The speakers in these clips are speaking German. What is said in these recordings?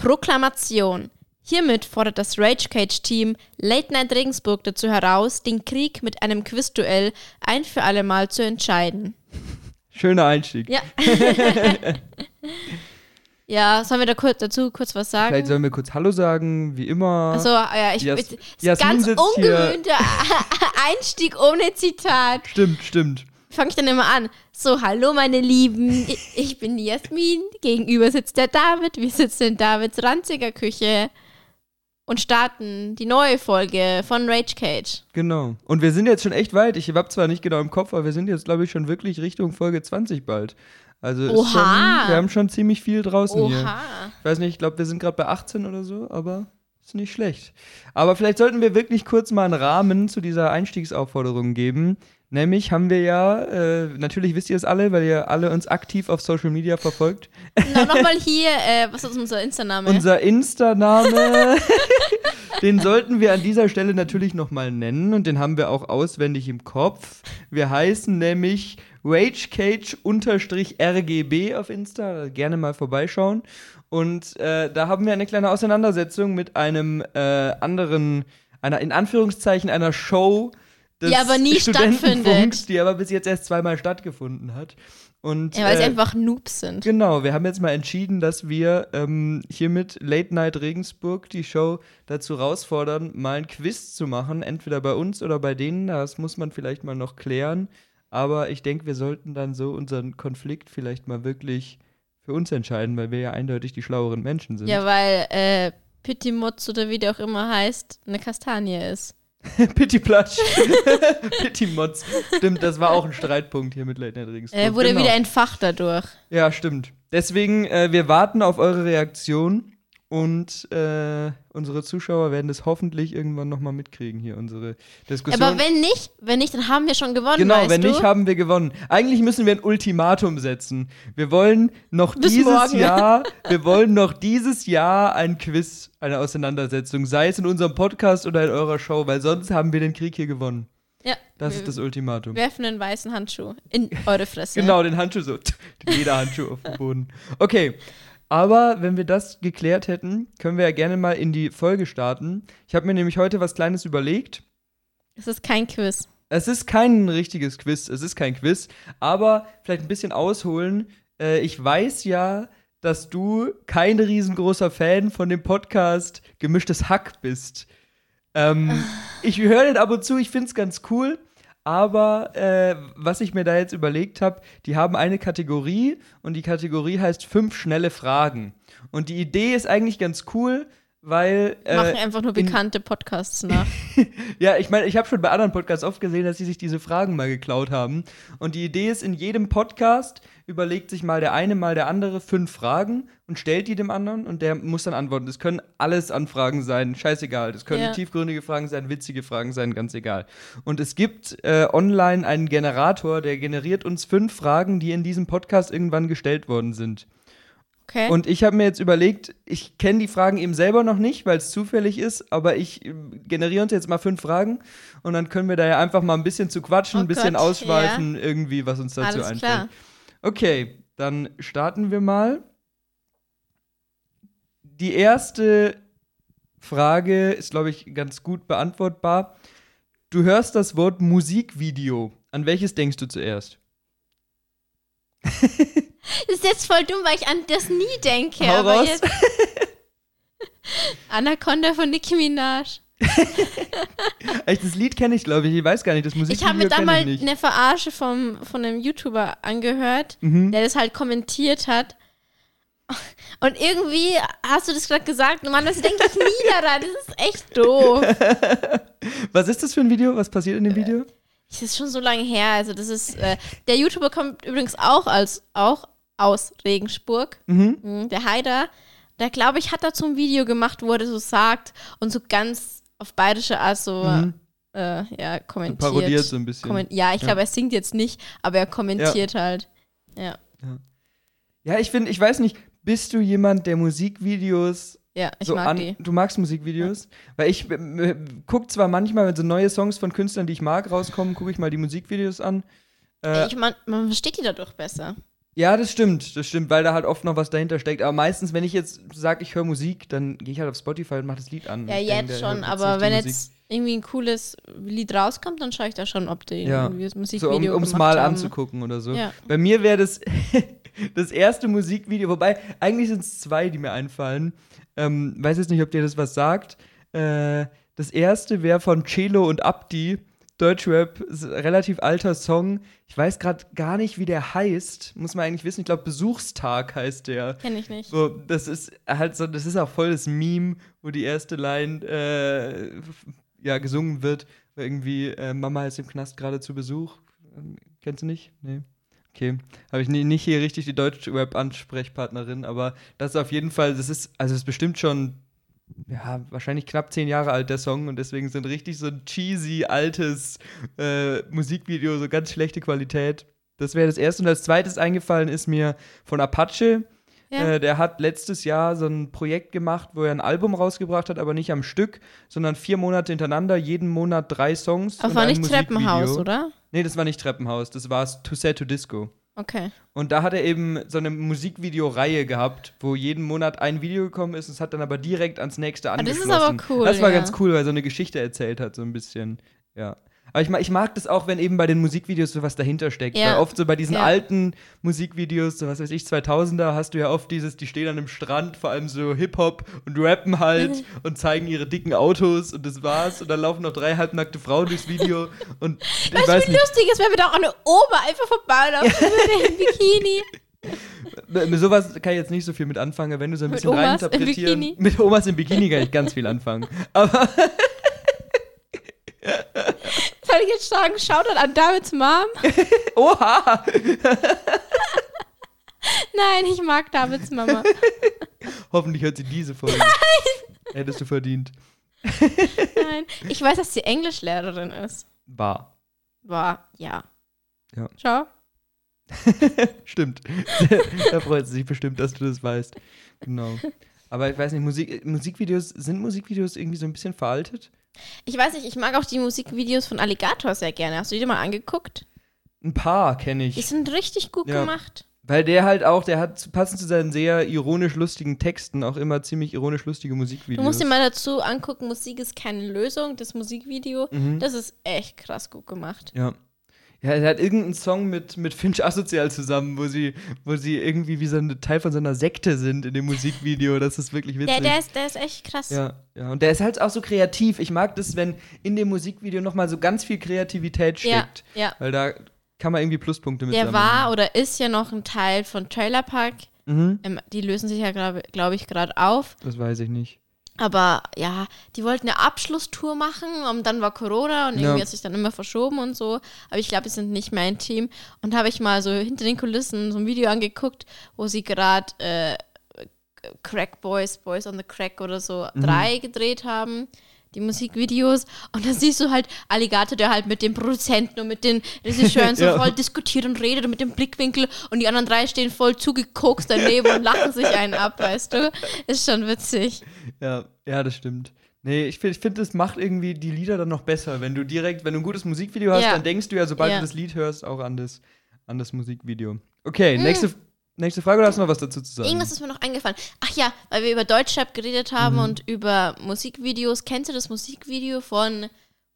Proklamation. Hiermit fordert das Rage Cage Team Late Night Regensburg dazu heraus, den Krieg mit einem Quizduell ein für alle Mal zu entscheiden. Schöner Einstieg. Ja. ja, sollen wir da kurz, dazu kurz was sagen? Vielleicht sollen wir kurz Hallo sagen, wie immer. Also, ja, ich, Jas- Jasmin ganz ungewöhnter Einstieg ohne Zitat. Stimmt, stimmt. Fange ich dann immer an. So, hallo meine Lieben, ich, ich bin die Jasmin, gegenüber sitzt der David, wir sitzen in Davids ranziger Küche und starten die neue Folge von Rage Cage. Genau. Und wir sind jetzt schon echt weit. Ich habe zwar nicht genau im Kopf, aber wir sind jetzt, glaube ich, schon wirklich Richtung Folge 20 bald. Also. Schon, wir haben schon ziemlich viel draußen hier. Oha. Ich weiß nicht, ich glaube, wir sind gerade bei 18 oder so, aber ist nicht schlecht. Aber vielleicht sollten wir wirklich kurz mal einen Rahmen zu dieser Einstiegsaufforderung geben. Nämlich haben wir ja, äh, natürlich wisst ihr es alle, weil ihr alle uns aktiv auf Social Media verfolgt. No, Nochmal hier, äh, was ist unser Insta-Name? Unser Insta-Name, den sollten wir an dieser Stelle natürlich nochmal nennen und den haben wir auch auswendig im Kopf. Wir heißen nämlich RageCage-RGB auf Insta, gerne mal vorbeischauen. Und äh, da haben wir eine kleine Auseinandersetzung mit einem äh, anderen, einer in Anführungszeichen einer Show des Die aber nie stattfindet. die aber bis jetzt erst zweimal stattgefunden hat. Und, ja, weil sie äh, einfach Noobs sind. Genau, wir haben jetzt mal entschieden, dass wir ähm, hiermit Late Night Regensburg die Show dazu herausfordern, mal ein Quiz zu machen, entweder bei uns oder bei denen. Das muss man vielleicht mal noch klären. Aber ich denke, wir sollten dann so unseren Konflikt vielleicht mal wirklich für uns entscheiden, weil wir ja eindeutig die schlaueren Menschen sind. Ja, weil äh, Pittimots oder wie der auch immer heißt, eine Kastanie ist. Pitti Platsch. Pitti Mods. Stimmt, das war auch ein Streitpunkt hier mit Late Night Regensburg. Äh, wurde Genau. wieder entfacht dadurch. Ja, stimmt. Deswegen, äh, wir warten auf eure Reaktion und äh, unsere Zuschauer werden das hoffentlich irgendwann nochmal mitkriegen hier, unsere Diskussion. Aber wenn nicht, wenn nicht, dann haben wir schon gewonnen, genau, wenn du? nicht, haben wir gewonnen. Eigentlich müssen wir ein Ultimatum setzen. Wir wollen noch Bis dieses morgen. Jahr, wir wollen noch dieses Jahr ein Quiz, eine Auseinandersetzung, sei es in unserem Podcast oder in eurer Show, weil sonst haben wir den Krieg hier gewonnen. ja, Das ist das Ultimatum. werfen einen weißen Handschuh in eure Fresse. Genau, den Handschuh so. Jeder Handschuh auf dem Boden. Okay. Aber wenn wir das geklärt hätten, können wir ja gerne mal in die Folge starten. Ich habe mir nämlich heute was Kleines überlegt. Es ist kein Quiz. Es ist kein richtiges Quiz, es ist kein Quiz, aber vielleicht ein bisschen ausholen. Äh, ich weiß ja, dass du kein riesengroßer Fan von dem Podcast Gemischtes Hack bist. Ähm, ich höre den ab und zu, ich finde es ganz cool. Aber äh, was ich mir da jetzt überlegt habe, die haben eine Kategorie und die Kategorie heißt fünf schnelle Fragen. Und die Idee ist eigentlich ganz cool, weil äh, Machen einfach nur in- bekannte Podcasts nach. ja, ich meine, ich habe schon bei anderen Podcasts oft gesehen, dass sie sich diese Fragen mal geklaut haben. Und die Idee ist, in jedem Podcast überlegt sich mal der eine, mal der andere fünf Fragen und stellt die dem anderen und der muss dann antworten. Das können alles Anfragen sein, scheißegal. Das können Ja. tiefgründige Fragen sein, witzige Fragen sein, ganz egal. Und es gibt äh, online einen Generator, der generiert uns fünf Fragen, die in diesem Podcast irgendwann gestellt worden sind. Okay? Und ich habe mir jetzt überlegt, ich kenne die Fragen eben selber noch nicht, weil es zufällig ist, aber ich äh, generiere uns jetzt mal fünf Fragen und dann können wir da ja einfach mal ein bisschen zu quatschen, Oh ein bisschen Gott, ausschweifen, irgendwie, was uns dazu Alles einfällt. klar. Okay, dann starten wir mal. Die erste Frage ist, glaube ich, ganz gut beantwortbar. Du hörst das Wort Musikvideo. An welches denkst du zuerst? Das ist jetzt voll dumm, weil ich an das nie denke. Hau aber raus. Jetzt Anaconda von Nicki Minaj. Echt, das Lied kenne ich, glaube ich. Ich weiß gar nicht, das Ich Musikvideo habe mir da mal ich eine Verarsche vom, von einem YouTuber angehört, Mhm. der das halt kommentiert hat. Und irgendwie hast du das gerade gesagt, normalerweise denke ich nie daran. Das ist echt doof. Was ist das für ein Video? Was passiert in dem Video? Das ist schon so lange her. Also, das ist. Äh, der YouTuber kommt übrigens auch als auch aus Regensburg. Mhm. Mhm, Der Haider. Der, glaube ich, hat dazu ein Video gemacht, wo er das so sagt und so ganz auf bayerische Art so Mhm. äh, ja, kommentiert. Parodiert so ein bisschen. Komment ja, ich Ja. glaube, er singt jetzt nicht, aber er kommentiert halt. Ja, Ja, ich finde, ich weiß nicht, bist du jemand, der Musikvideos ja, ich so mag an. die. Du magst Musikvideos? Weil ich äh, gucke zwar manchmal, wenn so neue Songs von Künstlern, die ich mag, rauskommen, gucke ich mal die Musikvideos an. Äh, ich mein, man versteht die dadurch besser. Ja, das stimmt, das stimmt, weil da halt oft noch was dahinter steckt. Aber meistens, wenn ich jetzt sage, ich höre Musik, dann gehe ich halt auf Spotify und mache das Lied an. Ja, Ich jetzt denk, der schon, aber wenn Musik. jetzt irgendwie ein cooles Lied rauskommt, dann schaue ich da schon, ob die Ja. irgendwie das So, Musikvideo um es mal haben. anzugucken oder so. Ja. Bei mir wäre das das erste Musikvideo, wobei eigentlich sind es zwei, die mir einfallen. Ähm, weiß jetzt nicht, ob dir das was sagt. Äh, das erste wäre von Celo und Abdi. Deutschrap, relativ alter Song. Ich weiß gerade gar nicht, wie der heißt. Muss man eigentlich wissen. Ich glaube, Besuchstag heißt der. Kenn ich nicht. So, das ist halt so, das ist auch voll das Meme, wo die erste Line äh, ja, gesungen wird. Irgendwie, äh, Mama ist im Knast gerade zu Besuch. Ähm, Kennst du nicht? Nee. Okay. Habe ich nicht hier richtig die Deutsch-Rap-Ansprechpartnerin, aber das ist auf jeden Fall, das ist, also es ist bestimmt schon, ja, wahrscheinlich knapp zehn Jahre alt, der Song, und deswegen sind richtig so ein cheesy, altes äh, Musikvideo, so ganz schlechte Qualität. Das wäre das erste. Und als zweites eingefallen ist mir von Apache. Ja. Äh, der hat letztes Jahr so ein Projekt gemacht, wo er ein Album rausgebracht hat, aber nicht am Stück, sondern vier Monate hintereinander, jeden Monat drei Songs. Aber war nicht Treppenhaus, oder? Nee, das war nicht Treppenhaus, das war To Set to Disco. Okay. Und da hat er eben so eine Musikvideoreihe gehabt, wo jeden Monat ein Video gekommen ist. Es hat dann aber direkt ans nächste Ah, das ist angeschlossen. aber cool, Das war ja. ganz cool, weil er so eine Geschichte erzählt hat, so ein bisschen. Ja. Aber ich mag, ich mag das auch, wenn eben bei den Musikvideos so was dahinter steckt. Ja. Weil oft so bei diesen Ja. alten Musikvideos, so was weiß ich, 2000er, hast du ja oft dieses, die stehen an einem Strand, vor allem so Hip-Hop und rappen halt und zeigen ihre dicken Autos und das war's. Und dann laufen noch drei halbnackte Frauen durchs Video und ich Weißt weiß nicht. lustig ist, wenn wir da auch eine Oma einfach vorbeilaufen würde im Bikini? Mit sowas kann ich jetzt nicht so viel mit anfangen, wenn du so ein Mit bisschen Omas reininterpretieren. Mit Omas im Bikini kann ich ganz viel anfangen. Aber Soll ich jetzt sagen, Shoutout an Davids Mom? oha! Nein, ich mag Davids Mama. Hoffentlich hört sie diese Folge. Hättest du verdient. Nein. Ich weiß, dass sie Englischlehrerin ist. War. War, ja. Ja. Schau. Stimmt. da freut sie sich bestimmt, dass du das weißt. Genau. Aber ich weiß nicht, Musik, Musikvideos, sind Musikvideos irgendwie so ein bisschen veraltet? Ich weiß nicht, ich mag auch die Musikvideos von Alligator sehr gerne. Hast du die mal angeguckt? Ein paar kenne Die ich. sind richtig gut Ja. gemacht. Weil der halt auch, der hat passend zu seinen sehr ironisch lustigen Texten auch immer ziemlich ironisch lustige Musikvideos. Du musst dir mal dazu angucken, Musik ist keine Lösung, das Musikvideo. Mhm. Das ist echt krass gut gemacht. Ja. Ja, er hat irgendeinen Song mit, mit Finch Asozial zusammen, wo sie, wo sie irgendwie wie so ein Teil von so einer Sekte sind in dem Musikvideo. Das ist wirklich witzig. Der, der, ist, der ist echt krass. ja, ja, und der ist halt auch so kreativ. Ich mag das, wenn in dem Musikvideo nochmal so ganz viel Kreativität ja. steckt. ja. Weil da kann man irgendwie Pluspunkte mit Der war oder ist ja noch ein Teil von Trailer Park. Mhm, Ähm, die lösen sich ja, glaube glaub ich, gerade auf. das weiß ich nicht. Aber ja, die wollten eine Abschlusstour machen und dann war Corona und irgendwie Ja. hat sich dann immer verschoben und so. Aber ich glaube, die sind nicht mein Team. Und habe ich mal so hinter den Kulissen so ein Video angeguckt, wo sie gerade äh, Crack Boys, Boys on the Crack oder so Mhm. drei gedreht haben. Die Musikvideos und dann siehst du halt Alligator, der halt mit den Produzenten und mit den Regisseuren so Ja. voll diskutiert und redet und mit dem Blickwinkel und die anderen drei stehen voll zugekokst daneben und lachen sich einen ab, weißt du? Ist schon witzig. Ja, ja, das stimmt. Nee, ich finde, ich find, das macht irgendwie die Lieder dann noch besser. Wenn du direkt, wenn du ein gutes Musikvideo hast, Ja. dann denkst du ja, sobald Ja. du das Lied hörst, auch an das, an das Musikvideo. Okay, Mm. nächste, nächste Frage, oder hast du noch was dazu zu sagen? Irgendwas ist mir noch eingefallen. Ach ja, weil wir über Deutschrap geredet haben Mhm. und über Musikvideos. Kennst du das Musikvideo von,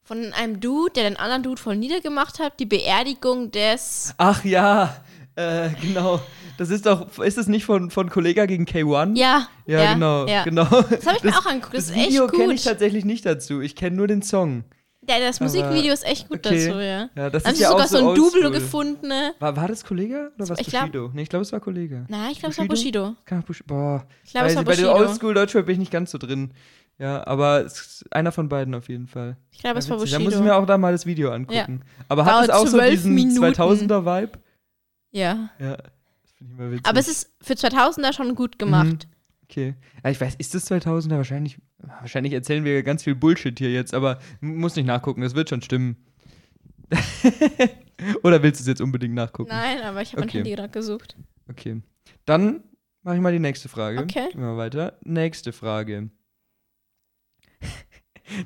von einem Dude, der den anderen Dude voll niedergemacht hat? Die Beerdigung des. Ach ja, äh, genau. Das ist doch, ist das nicht von, von Kollega gegen K1? Ja. Ja, genau, Ja. genau. Das habe ich mir auch angeguckt. Das, Das Video kenne ich tatsächlich nicht dazu. Ich kenne nur den Song. Ja, das Aber- Musikvideo ist echt gut okay. dazu, ja. Ja, das Haben sie ja sogar so ein. Double gefunden, ne? War, war das Kollega oder was Ich glaub- Bushido? Nee, ich glaube, es war Kollega. Nein, ich glaube, es war Bushido. Bushido. Boah. Ich glaube, es war bei den Bushido. Oldschool Deutschrap bin ich nicht ganz so drin. Ja, aber es ist einer von beiden auf jeden Fall. Ich glaube, es Ja, war witzig. Da Bushido. muss ich mir auch da mal das Video angucken. Aber Dauert hat es auch so diesen Minuten. 2000er-Vibe? ja. Ja, das finde ich immer witzig. Aber es ist für 2000er schon gut gemacht. Okay. Ja, ich weiß, ist das 2000er? Wahrscheinlich, wahrscheinlich erzählen wir ganz viel Bullshit hier jetzt, aber muss nicht nachgucken, das wird schon stimmen. Oder willst du es jetzt unbedingt nachgucken? Nein, aber ich habe Okay. mein Handy gerade gesucht. Okay. Dann mache ich mal die nächste Frage. Okay. Gehen wir weiter. Nächste Frage.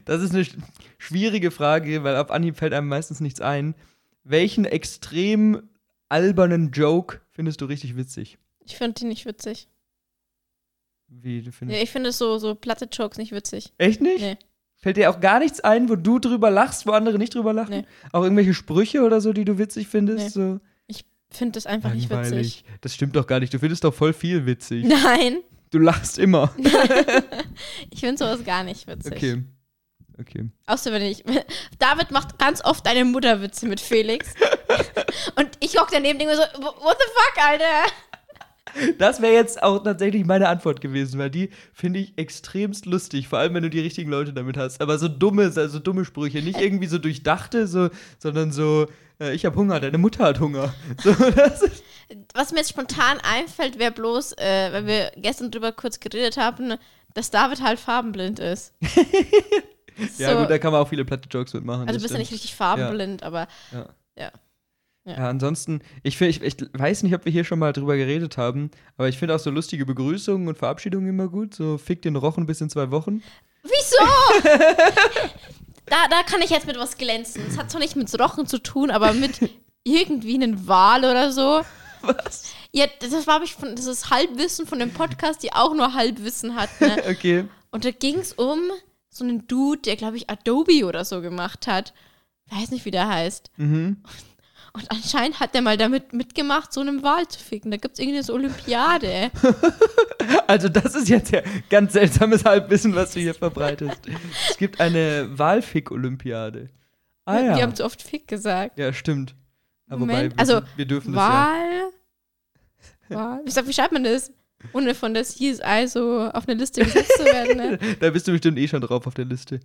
Das ist eine sch- schwierige Frage, weil auf Anhieb fällt einem meistens nichts ein. Welchen extrem albernen Joke findest du richtig witzig. Ich finde die nicht witzig. Wie, du findest Ja, ich finde so, so platte Jokes nicht witzig. Echt nicht? Nee. Fällt dir auch gar nichts ein, wo du drüber lachst, wo andere nicht drüber lachen? Nee. Auch irgendwelche Sprüche oder so, die du witzig findest? Nee. So Ich finde das einfach nicht witzig. langweilig. Das stimmt doch gar nicht. Du findest doch voll viel witzig. Nein, Du lachst immer. ich finde sowas gar nicht witzig. Okay. Okay. Außer wenn ich. David macht ganz oft eine Mutterwitze mit Felix. Und ich hock daneben und denke mir so, what the fuck, Alter? Das wäre jetzt auch tatsächlich meine Antwort gewesen, weil die finde ich extremst lustig, vor allem wenn du die richtigen Leute damit hast. Aber so dumme, also dumme Sprüche, nicht irgendwie so durchdachte, so, sondern so, äh, ich habe Hunger, deine Mutter hat Hunger. So, Was mir jetzt spontan einfällt, wäre bloß, äh, weil wir gestern drüber kurz geredet haben, dass David halt farbenblind ist. ja So, gut, da kann man auch viele platte Jokes mitmachen. also du bist ja nicht richtig farbenblind, aber Ja. ja. Ja, ansonsten, ich, find, ich, ich weiß nicht, ob wir hier schon mal drüber geredet haben, aber ich finde auch so lustige Begrüßungen und Verabschiedungen immer gut. So, fick den Rochen bis in zwei Wochen. Wieso? da, da kann ich jetzt mit was glänzen. Es hat zwar nicht mit Rochen zu tun, aber mit irgendwie einem Wal oder so. Was? Ja, das war ich von, das ist Halbwissen von dem Podcast, die auch nur Halbwissen hat. Ne? Okay. Und da ging es um so einen Dude, der, glaube ich, Adobe oder so gemacht hat. Weiß nicht, wie der heißt. Mhm. Und anscheinend hat der mal damit mitgemacht, so einen Wal zu ficken. Da gibt es irgendwie so Olympiade. Also, das ist jetzt ja ganz seltsames Halbwissen, was du hier verbreitest. es gibt eine Walfick-Olympiade. Ah ja. Die haben zu oft Fick gesagt. ja, stimmt. Aber Moment, wobei, wir, also, wir dürfen das ja. Wal. Wal. Ich sag, wie schreibt man das? Ohne von der CSI so auf eine Liste gesetzt zu werden. Ne? Da bist du bestimmt eh schon drauf auf der Liste.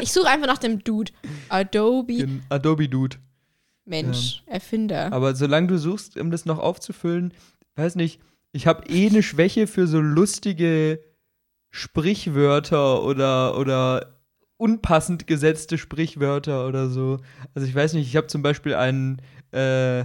Ich suche einfach nach dem Dude. Adobe, Den Adobe Dude. Mensch, Erfinder. Aber solange du suchst, um das noch aufzufüllen, weiß nicht, ich habe eh eine Schwäche für so lustige Sprichwörter oder, oder unpassend gesetzte Sprichwörter oder so. Also ich weiß nicht, ich habe zum Beispiel einen äh,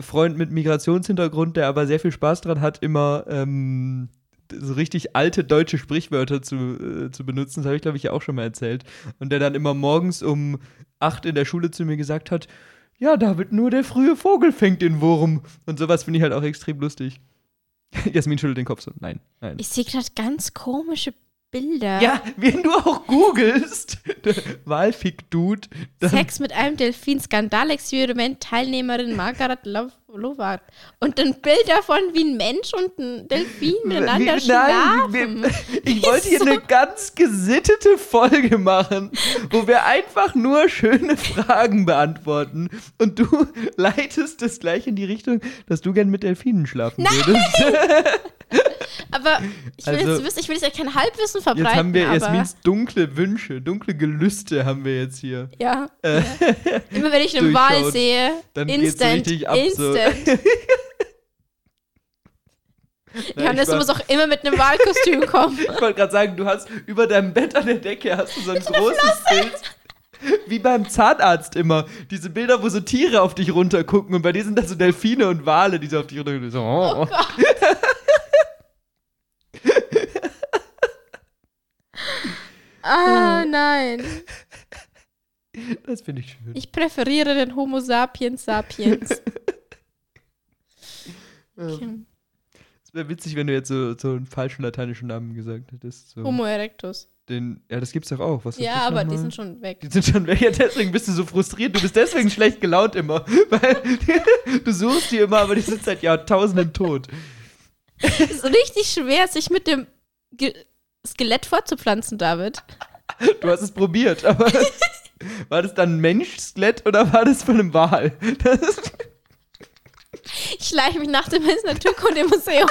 Freund mit Migrationshintergrund, der aber sehr viel Spaß dran hat, immer ähm, so richtig alte deutsche Sprichwörter zu, äh, zu benutzen. Das habe ich, glaube ich, ja auch schon mal erzählt. Und der dann immer morgens um acht in der Schule zu mir gesagt hat, ja, David, nur der frühe Vogel fängt den Wurm. Und sowas finde ich halt auch extrem lustig. Jasmin schüttelt den Kopf so. Nein, nein. Ich sehe gerade ganz komische Bilder. ja, wenn du auch googelst, Walfick-Dude, Sex mit einem Delfin-Skandalexperiment, Teilnehmerin Margaret Lo- Lowart. Und dann Bilder von wie ein Mensch und ein Delfin miteinander Wie- nein, schlafen. wir- ich wollte hier eine ganz gesittete Folge machen, wo wir einfach nur schöne Fragen beantworten. Und du leitest es gleich in die Richtung, dass du gern mit Delfinen schlafen würdest. Aber ich will Also, jetzt wissen, ich will jetzt ja kein Halbwissen verbreiten. Jetzt haben wir Jasmins dunkle Wünsche, dunkle Gelüste haben wir jetzt hier. Ja. ja. Immer wenn ich einen. Wal sehe, Dann geht's instant, richtig ab, so. instant. Nein, Johannes, ich du war- musst auch immer mit einem Wahlkostüm kommen. Ich wollte gerade sagen, du hast über deinem Bett an der Decke hast du so ein großes Bild. Wie beim Zahnarzt immer. Diese Bilder, wo so Tiere auf dich runtergucken und bei dir sind das so Delfine und Wale, die so auf dich runtergucken. So, oh. Ah, nein. Das finde ich schön. Ich präferiere den Homo sapiens sapiens. Okay. Es wäre witzig, wenn du jetzt so, so einen falschen lateinischen Namen gesagt hättest. So. Homo erectus. Den, ja, das gibt's doch auch. Was Ja, aber die sind schon weg. Die sind schon weg. Ja, deswegen bist du so frustriert. Du bist deswegen schlecht gelaunt immer. Weil du suchst die immer, aber die sind seit Jahrtausenden tot. Es ist richtig schwer, sich mit dem Ge Skelett fortzupflanzen, David. Du hast es probiert, aber war das dann ein Mensch-Skelett oder war das von einem Wal? Ich schleiche mich nach dem Naturkundemuseum.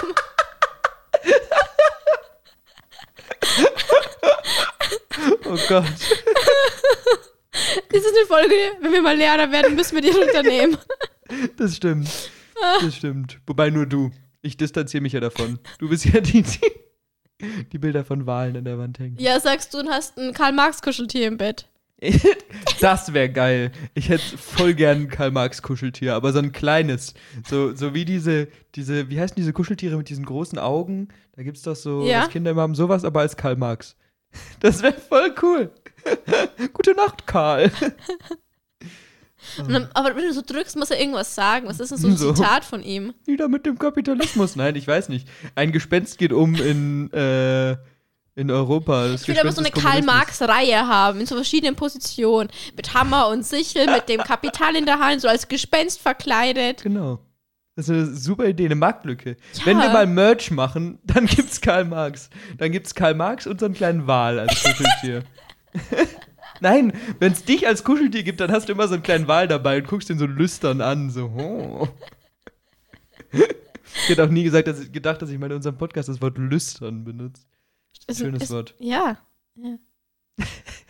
oh Gott. Das ist eine Folge, wenn wir mal Lehrer werden, müssen wir die runternehmen. Das stimmt. Das stimmt. Wobei nur du. Ich distanziere mich ja davon. Du bist ja die, die, die Bilder von Walen an der Wand hängen. Ja, sagst du und hast ein Karl-Marx-Kuscheltier im Bett. Das wäre geil. Ich hätte voll gern ein Karl-Marx-Kuscheltier, aber so ein kleines. So, so wie diese, diese, wie heißen diese Kuscheltiere mit diesen großen Augen? Da gibt es doch so, Ja. was Kinder immer haben, sowas, aber als Karl Marx. Das wäre voll cool. Gute Nacht, Karl. Dann, aber wenn du so drückst, muss er irgendwas sagen. Was ist denn so ein So. Zitat von ihm? Wieder mit dem Kapitalismus. Nein, ich weiß nicht. Ein Gespenst geht um in, äh, in Europa. Das Ich will aber so eine. Karl-Marx-Reihe haben, in so verschiedenen Positionen. Mit Hammer und Sichel, mit dem Kapital in der Hand, so als Gespenst verkleidet. Genau. Das ist eine super Idee, eine Marktlücke. Wenn wir mal Merch machen, dann gibt's Karl Marx. Dann gibt's Karl Marx und so einen kleinen Wal als Kuscheltier. Nein, wenn es dich als Kuscheltier gibt, dann hast du immer so einen kleinen Wal dabei und guckst den so lüstern an. So, oh. Ich hätte auch nie gesagt, dass ich, gedacht, dass ich mal in unserem Podcast das Wort lüstern benutze. Es- Schönes es- Wort. Ja. ja.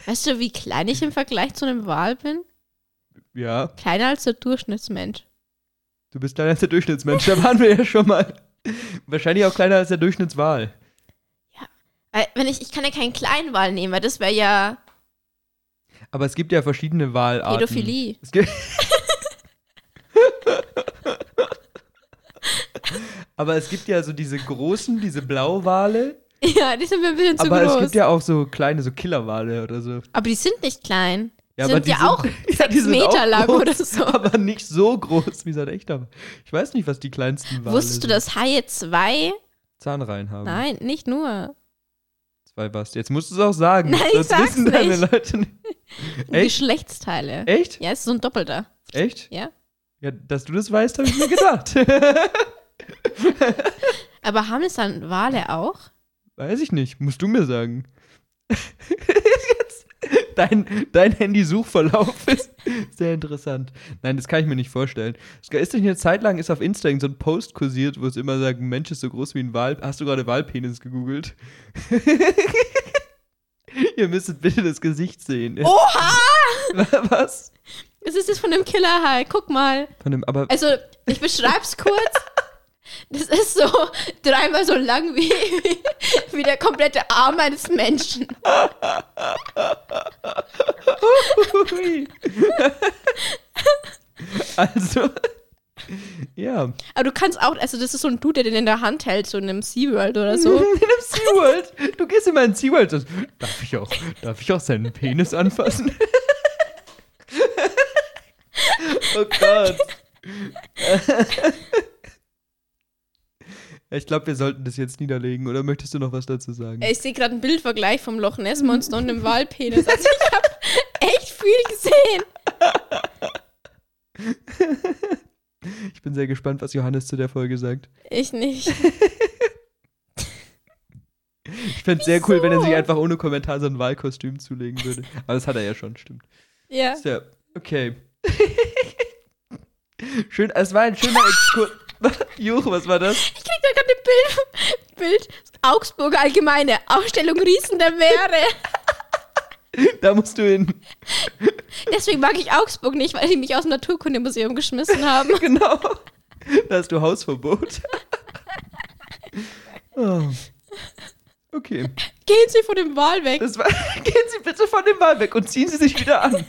Weißt du, wie klein ich im Vergleich zu einem Wal bin? Ja, Kleiner als der Durchschnittsmensch. du bist kleiner als der Durchschnittsmensch. Da waren wir ja schon mal. Wahrscheinlich auch kleiner als der Durchschnittswal. Weil, wenn ich, ich kann ja keinen kleinen Wal nehmen, weil das wäre ja Aber es gibt ja verschiedene Walarten. Pädophilie. Es gibt Aber es gibt ja so diese großen, diese Blauwale. Ja, die sind mir ein bisschen zu aber groß. es gibt ja auch so kleine, so Killerwale oder so. aber die sind nicht klein. Ja, sind aber die ja auch ja, die sechs sind Meter auch lang groß, oder so. Aber nicht so groß wie so ein echter. Ich weiß nicht, was die kleinsten Wale Wusstest du, sind. dass Haie zwei? Zahnreihen haben? Nein, nicht nur. Zwei was. Jetzt musst du es auch sagen. Nein, ich Sonst sag's wissen deine nicht. Leute nicht. Echt? Geschlechtsteile. Echt? Ja, es ist so ein Doppelter. Echt? Ja. Ja, dass du das weißt, habe ich mir gedacht. Aber haben es dann Wale auch? Weiß ich nicht. Musst du mir sagen. Jetzt, dein dein Handy-Suchverlauf ist sehr interessant. Nein, das kann ich mir nicht vorstellen. Es ist nicht eine Zeit lang ist auf Insta irgend so ein Post kursiert, wo es immer sagt, ein Mensch ist so groß wie ein Wal. Hast du gerade Walpenis gegoogelt? Ihr müsstet bitte das Gesicht sehen. Oha! Was? Es ist das von dem Killerhai. Guck mal. Von dem, aber Also, ich beschreib's kurz. Das ist so dreimal so lang wie, wie der komplette Arm eines Menschen. Also, ja. Aber du kannst auch, also das ist so ein Dude, der den in der Hand hält, so in einem SeaWorld oder so. In einem SeaWorld. Du gehst immer in SeaWorld. und sagst, Darf ich auch, darf ich auch seinen Penis anfassen? oh Gott. Ich glaube, wir sollten das jetzt niederlegen. Oder möchtest du noch was dazu sagen? Ich sehe gerade einen Bildvergleich vom Loch Ness Monster und einem Walpenis. Also ich habe echt viel gesehen. Ich bin sehr gespannt, was Johannes zu der Folge sagt. Ich nicht. Ich fände es sehr cool, wenn er sich einfach ohne Kommentar so ein Wahlkostüm zulegen würde. Aber das hat er ja schon, stimmt. Ja. Ja, okay. Schön, es war ein schöner Exkurs. Juch, was war das? Ich da gerade ein Bild, Bild. Augsburg Allgemeine. Ausstellung Riesen der Meere. Da musst du hin. Deswegen mag ich Augsburg nicht, weil die mich aus dem Naturkundemuseum geschmissen haben. Genau. Da hast du Hausverbot. Oh. Okay. Gehen Sie von dem Wal weg. War, gehen Sie bitte von dem Wahl weg und ziehen Sie sich wieder an.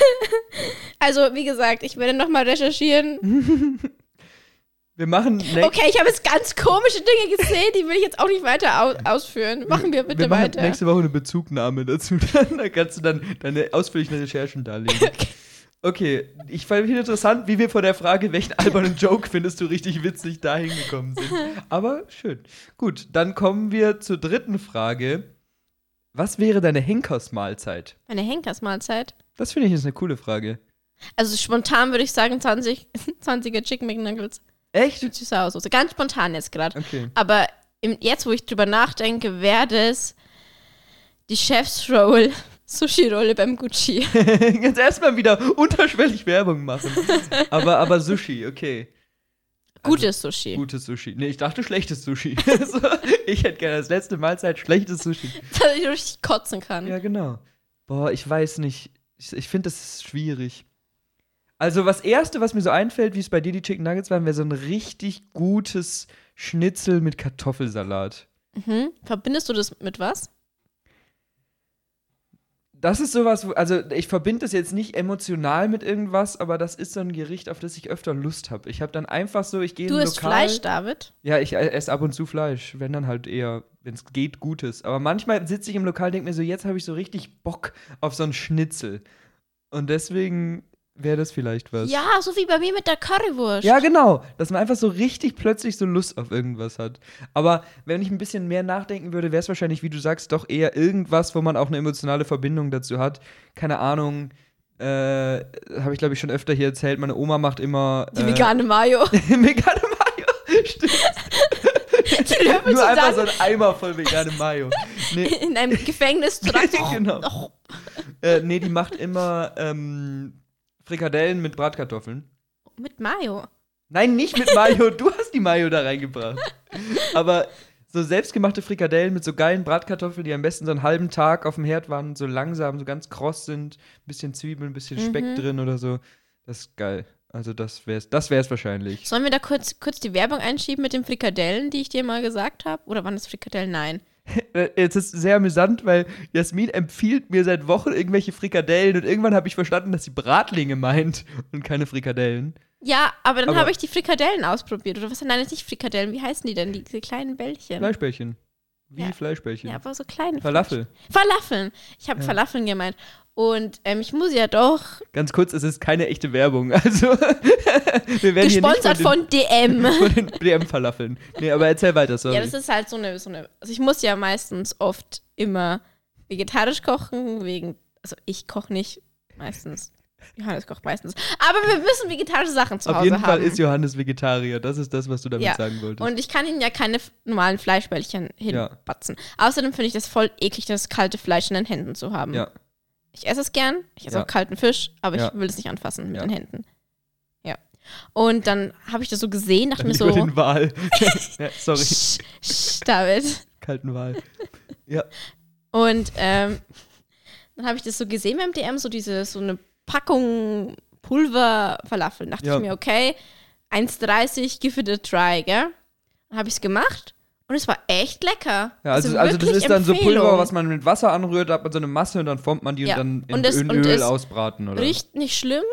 Also, wie gesagt, ich werde nochmal recherchieren. Wir machen Okay, ich habe jetzt ganz komische Dinge gesehen, die will ich jetzt auch nicht weiter au ausführen. Machen wir bitte wir machen weiter. nächste Woche eine Bezugnahme dazu. da kannst du dann deine ausführlichen Recherchen darlegen. Okay, ich fand es interessant, wie wir von der Frage, welchen albernen Joke findest du richtig witzig, dahin gekommen sind. Aber schön. Gut, dann kommen wir zur dritten Frage. Was wäre deine Henkersmahlzeit? Meine Henkersmahlzeit. Das finde ich ist eine coole Frage. Also spontan würde ich sagen 20, 20er Chicken McNuggets. Echt? Mit süßer Sauce. Ganz spontan jetzt gerade. Okay. Aber im, jetzt, wo ich drüber nachdenke, wäre das die Chef's-Roll, Sushi-Rolle beim Gucci. Jetzt erstmal wieder unterschwellig Werbung machen. Aber, aber Sushi, okay. Gutes Sushi. Gutes Sushi. Nee, ich dachte schlechtes Sushi. so, ich hätte gerne als letzte Mahlzeit schlechtes Sushi. Dass ich richtig kotzen kann. Ja, genau. Boah, ich weiß nicht. Ich, ich finde, das ist schwierig. Also, was Erste, was mir so einfällt, wie es bei dir die Chicken Nuggets waren, wäre so ein richtig gutes Schnitzel mit Kartoffelsalat. Mhm. Verbindest du das mit was? Das ist sowas, wo, also ich verbinde das jetzt nicht emotional mit irgendwas, aber das ist so ein Gericht, auf das ich öfter Lust habe. Ich habe dann einfach so, ich gehe Du in ein isst Lokal. Fleisch, David? Ja, ich esse ab und zu Fleisch, wenn dann halt eher wenn es geht, Gutes. Aber manchmal sitze ich im Lokal und denke mir so, jetzt habe ich so richtig Bock auf so einen Schnitzel. Und deswegen wäre das vielleicht was. Ja, so wie bei mir mit der Currywurst. Ja, genau. Dass man einfach so richtig plötzlich so Lust auf irgendwas hat. Aber wenn ich ein bisschen mehr nachdenken würde, wäre es wahrscheinlich, wie du sagst, doch eher irgendwas, wo man auch eine emotionale Verbindung dazu hat. Keine Ahnung. Äh, habe ich glaube ich schon öfter hier erzählt. Meine Oma macht immer. Die äh, vegane Mayo. vegane Mayo. Stimmt. Die Nur einfach so ein Eimer voll vegane Mayo. Nee, in einem Gefängnis dran. Genau. Oh, äh, nee, die macht immer ähm, Frikadellen mit Bratkartoffeln. mit Mayo. Nein, nicht mit Mayo. Du hast die Mayo da reingebracht. Aber so selbstgemachte Frikadellen mit so geilen Bratkartoffeln, die am besten so einen halben Tag auf dem Herd waren, so langsam, so ganz kross sind, bisschen Zwiebeln, bisschen Speck Mhm. drin oder so. Das ist geil. Also das wär's, das wär's wahrscheinlich. Sollen wir da kurz, kurz die Werbung einschieben mit den Frikadellen, die ich dir mal gesagt habe? Oder waren das Frikadellen? Nein. Es ist sehr amüsant, weil Jasmin empfiehlt mir seit Wochen irgendwelche Frikadellen und irgendwann habe ich verstanden, dass sie Bratlinge meint und keine Frikadellen. Ja, aber dann habe ich die Frikadellen ausprobiert. Oder was? Das ist nicht Frikadellen. Wie heißen die denn? Die, diese kleinen Bällchen. Fleischbällchen. Wie Ja. Fleischbällchen. Ja, aber so kleine. Falafel. Falafeln. Ich habe Ja. Falafeln gemeint. Und ähm, ich muss ja doch, Ganz kurz, es ist keine echte Werbung. Also, wir werden gesponsert hier nicht von DM. von den, von den DM-Falafeln. Nee, aber erzähl weiter, sorry. Ja, das ist halt so eine, so eine. Also ich muss ja meistens oft immer vegetarisch kochen, wegen. Also ich koche nicht meistens. Johannes kocht meistens. Aber wir müssen vegetarische Sachen zu Auf Hause jeden Fall haben. ist Johannes Vegetarier. Das ist das, was du damit Ja. sagen wolltest. Und ich kann ihnen ja keine normalen Fleischbällchen hinbatzen. Außerdem finde ich das voll eklig, das kalte Fleisch in den Händen zu haben. ja, Ich esse es gern, ich esse Ja. auch kalten Fisch, aber Ja. ich will es nicht anfassen mit den Händen. Ja. Und dann habe ich das so gesehen, dachte dann mir so, den Wal. ja, sorry, Sch, sch, David. kalten Wal. Ja, Und ähm, dann habe ich das so gesehen beim DM, so diese, so eine Packung Pulver-Falafel. Dachte Ja. ich mir, okay, 1,30, give it a try, gell? Dann habe ich es gemacht und es war echt lecker. ja also, also, das wirklich ist dann so Pulver, Empfehlung. was man mit Wasser anrührt, da hat man so eine Masse und dann formt man die Ja. und dann in, Und es- in und Öl ausbraten, oder? Riecht nicht schlimm.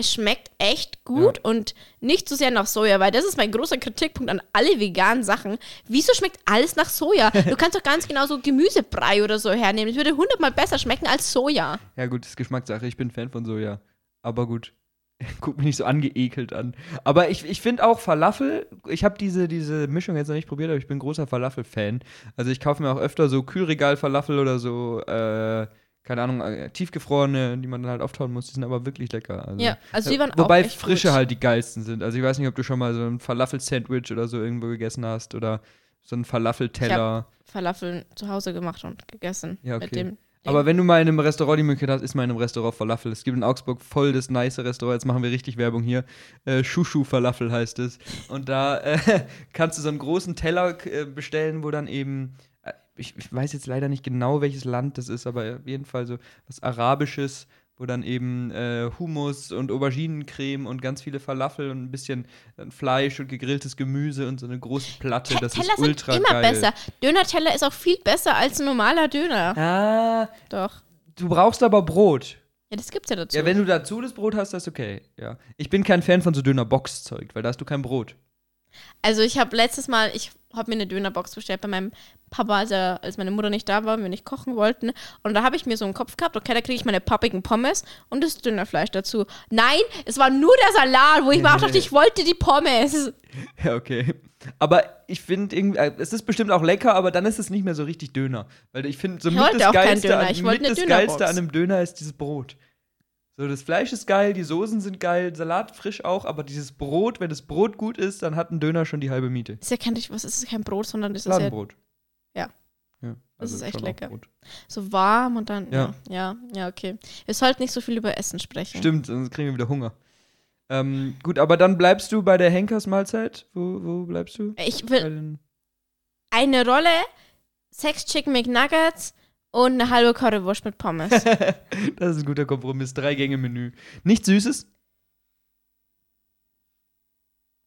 Es schmeckt echt gut und nicht zu sehr nach Soja, weil das ist mein großer Kritikpunkt an alle veganen Sachen. Wieso schmeckt alles nach Soja? Du kannst doch ganz genau so Gemüsebrei oder so hernehmen. Es würde hundertmal besser schmecken als Soja. Ja, gut, das ist Geschmackssache. Ich bin Fan von Soja. Aber gut. Guck mich nicht so angeekelt an. Aber ich, ich finde auch Falafel, ich habe diese, diese Mischung jetzt noch nicht probiert, aber ich bin großer Falafel-Fan. Also ich kaufe mir auch öfter so Kühlregal-Falafel oder so, äh, keine Ahnung, äh, tiefgefrorene, die man dann halt auftauen muss. Die sind aber wirklich lecker. Also, Ja, also die waren auch Wobei echt frische gut. halt die geilsten sind. Also ich weiß nicht, ob du schon mal so ein Falafel-Sandwich oder so irgendwo gegessen hast oder so einen Falafel-Teller. Falafel zu Hause gemacht und gegessen. Ja, okay. Mit dem Aber wenn du mal in einem Restaurant die Möglichkeit hast, ist mal in einem Restaurant Falafel. Es gibt in Augsburg voll das nice Restaurant, jetzt machen wir richtig Werbung hier. Äh, Shushu Falafel heißt es. Und da äh, kannst du so einen großen Teller äh, bestellen, wo dann eben, äh, ich, ich weiß jetzt leider nicht genau, welches Land das ist, aber auf jeden Fall so was Arabisches, wo dann eben äh, Hummus und Auberginencreme und ganz viele Falafel und ein bisschen äh, Fleisch und gegrilltes Gemüse und so eine große Platte. Das Teller ist ultra sind immer geil. besser. Döner-Teller ist auch viel besser als ein normaler Döner. Ah, Doch. du brauchst aber Brot. Ja, das gibt's ja dazu. Ja, wenn du dazu das Brot hast, das ist okay. Ja. Ich bin kein Fan von so dünner Boxzeug, weil da hast du kein Brot. Also ich habe letztes Mal, ich habe mir eine Dönerbox bestellt bei meinem Papa, als, er, als meine Mutter nicht da war und wir nicht kochen wollten. Und da habe ich mir so einen Kopf gehabt, okay, da kriege ich meine pappigen Pommes und das Dönerfleisch dazu. Nein, es war nur der Salat, wo ich mir auch dachte, ich wollte die Pommes. Ja, okay. Aber ich finde irgendwie, äh, es ist bestimmt auch lecker, aber dann ist es nicht mehr so richtig Döner. Weil ich finde, so Ich mit wollte das, auch keinen Geilste, an, ich mit das. Geilste an einem Döner ist dieses Brot. So, das Fleisch ist geil, die Soßen sind geil, Salat frisch auch, aber dieses Brot, wenn das Brot gut ist, dann hat ein Döner schon die halbe Miete. Das ist ja kein, was ist das, kein Brot, sondern das ist ja Ladenbrot. Ja. ja Das ist echt lecker. So warm und dann, ja. Ja. ja, ja, okay. Wir sollten nicht so viel über Essen sprechen. Stimmt, sonst kriegen wir wieder Hunger. Ähm, gut, aber dann bleibst du bei der Henkersmahlzeit. Wo, wo bleibst du? Ich will eine Rolle, sechs Chicken McNuggets und eine halbe Currywurst mit Pommes. das ist ein guter Kompromiss. Drei Gänge Menü. Nichts Süßes?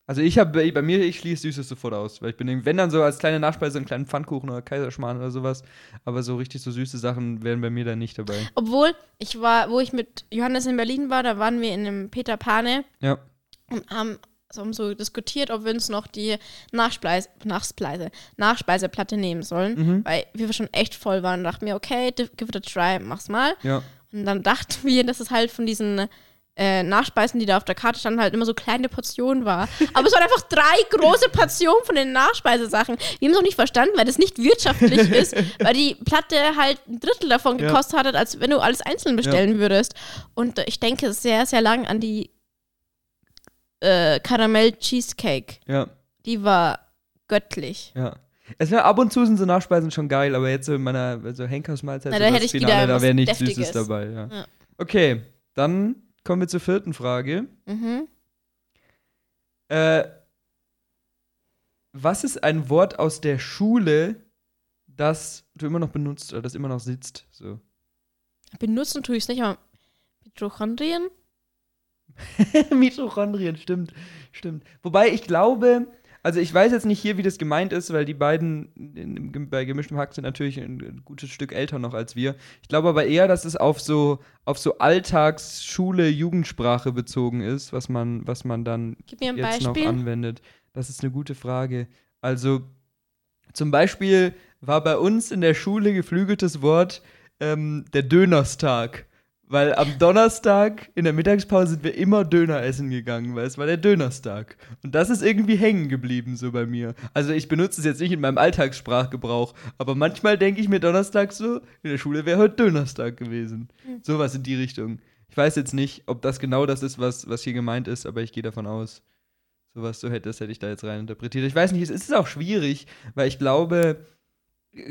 Also ich habe bei mir, ich schließe Süßes sofort aus, weil ich bin, wenn dann so als kleine Nachspeise einen kleinen Pfannkuchen oder Kaiserschmarrn oder sowas, aber so richtig so süße Sachen wären bei mir da nicht dabei. Obwohl, ich war, wo ich mit Johannes in Berlin war, da waren wir in einem Peter Pane Ja. und haben haben so diskutiert, ob wir uns noch die Nachspeise, Nachspeise, Nachspeiseplatte nehmen sollen, Mhm. weil wir schon echt voll waren. Und dachten mir, okay, give it a try, mach's mal. Ja. Und dann dachten wir, dass es halt von diesen äh, Nachspeisen, die da auf der Karte standen, halt immer so kleine Portionen war. Aber es waren einfach drei große Portionen von den Nachspeisesachen. Wir haben es auch nicht verstanden, weil das nicht wirtschaftlich ist, weil die Platte halt ein Drittel davon Ja. gekostet hat, als wenn du alles einzeln bestellen würdest. Und ich denke sehr, sehr lang an die äh, Karamell-Cheesecake. Ja. Die war göttlich. Ja. Es ab und zu sind so Nachspeisen schon geil, aber jetzt so in meiner so Henkersmahlzeit, Na, so da das hätte ich Finale, wieder da wäre nichts Deftiges. Süßes dabei. Ja. Ja. Okay, dann kommen wir zur vierten Frage. Mhm. Äh, was ist ein Wort aus der Schule, das du immer noch benutzt oder das immer noch sitzt? So. Benutzen tue ich es nicht, aber Mitochondrien? Mitochondrien, stimmt, stimmt. Wobei ich glaube, also ich weiß jetzt nicht hier, wie das gemeint ist, weil die beiden in, in, bei gemischtem Hack sind natürlich ein, gutes Stück älter noch als wir. Ich glaube aber eher, dass es auf so auf so Alltagsschule Jugendsprache bezogen ist, was man was man dann Gib mir ein jetzt noch Beispiel. anwendet. Das ist eine gute Frage. Also zum Beispiel war bei uns in der Schule geflügeltes Wort ähm, der Dönerstag. Weil am Donnerstag in der Mittagspause sind wir immer Döner essen gegangen, weil es war der Dönerstag. Und das ist irgendwie hängen geblieben so bei mir. Also ich benutze es jetzt nicht in meinem Alltagssprachgebrauch, aber manchmal denke ich mir Donnerstag so, in der Schule wäre heute Dönerstag gewesen. Sowas in die Richtung. Ich weiß jetzt nicht, ob das genau das ist, was, was hier gemeint ist, aber ich gehe davon aus. Sowas, so hätte, das hätte ich da jetzt rein interpretiert. Ich weiß nicht, es ist auch schwierig, weil ich glaube,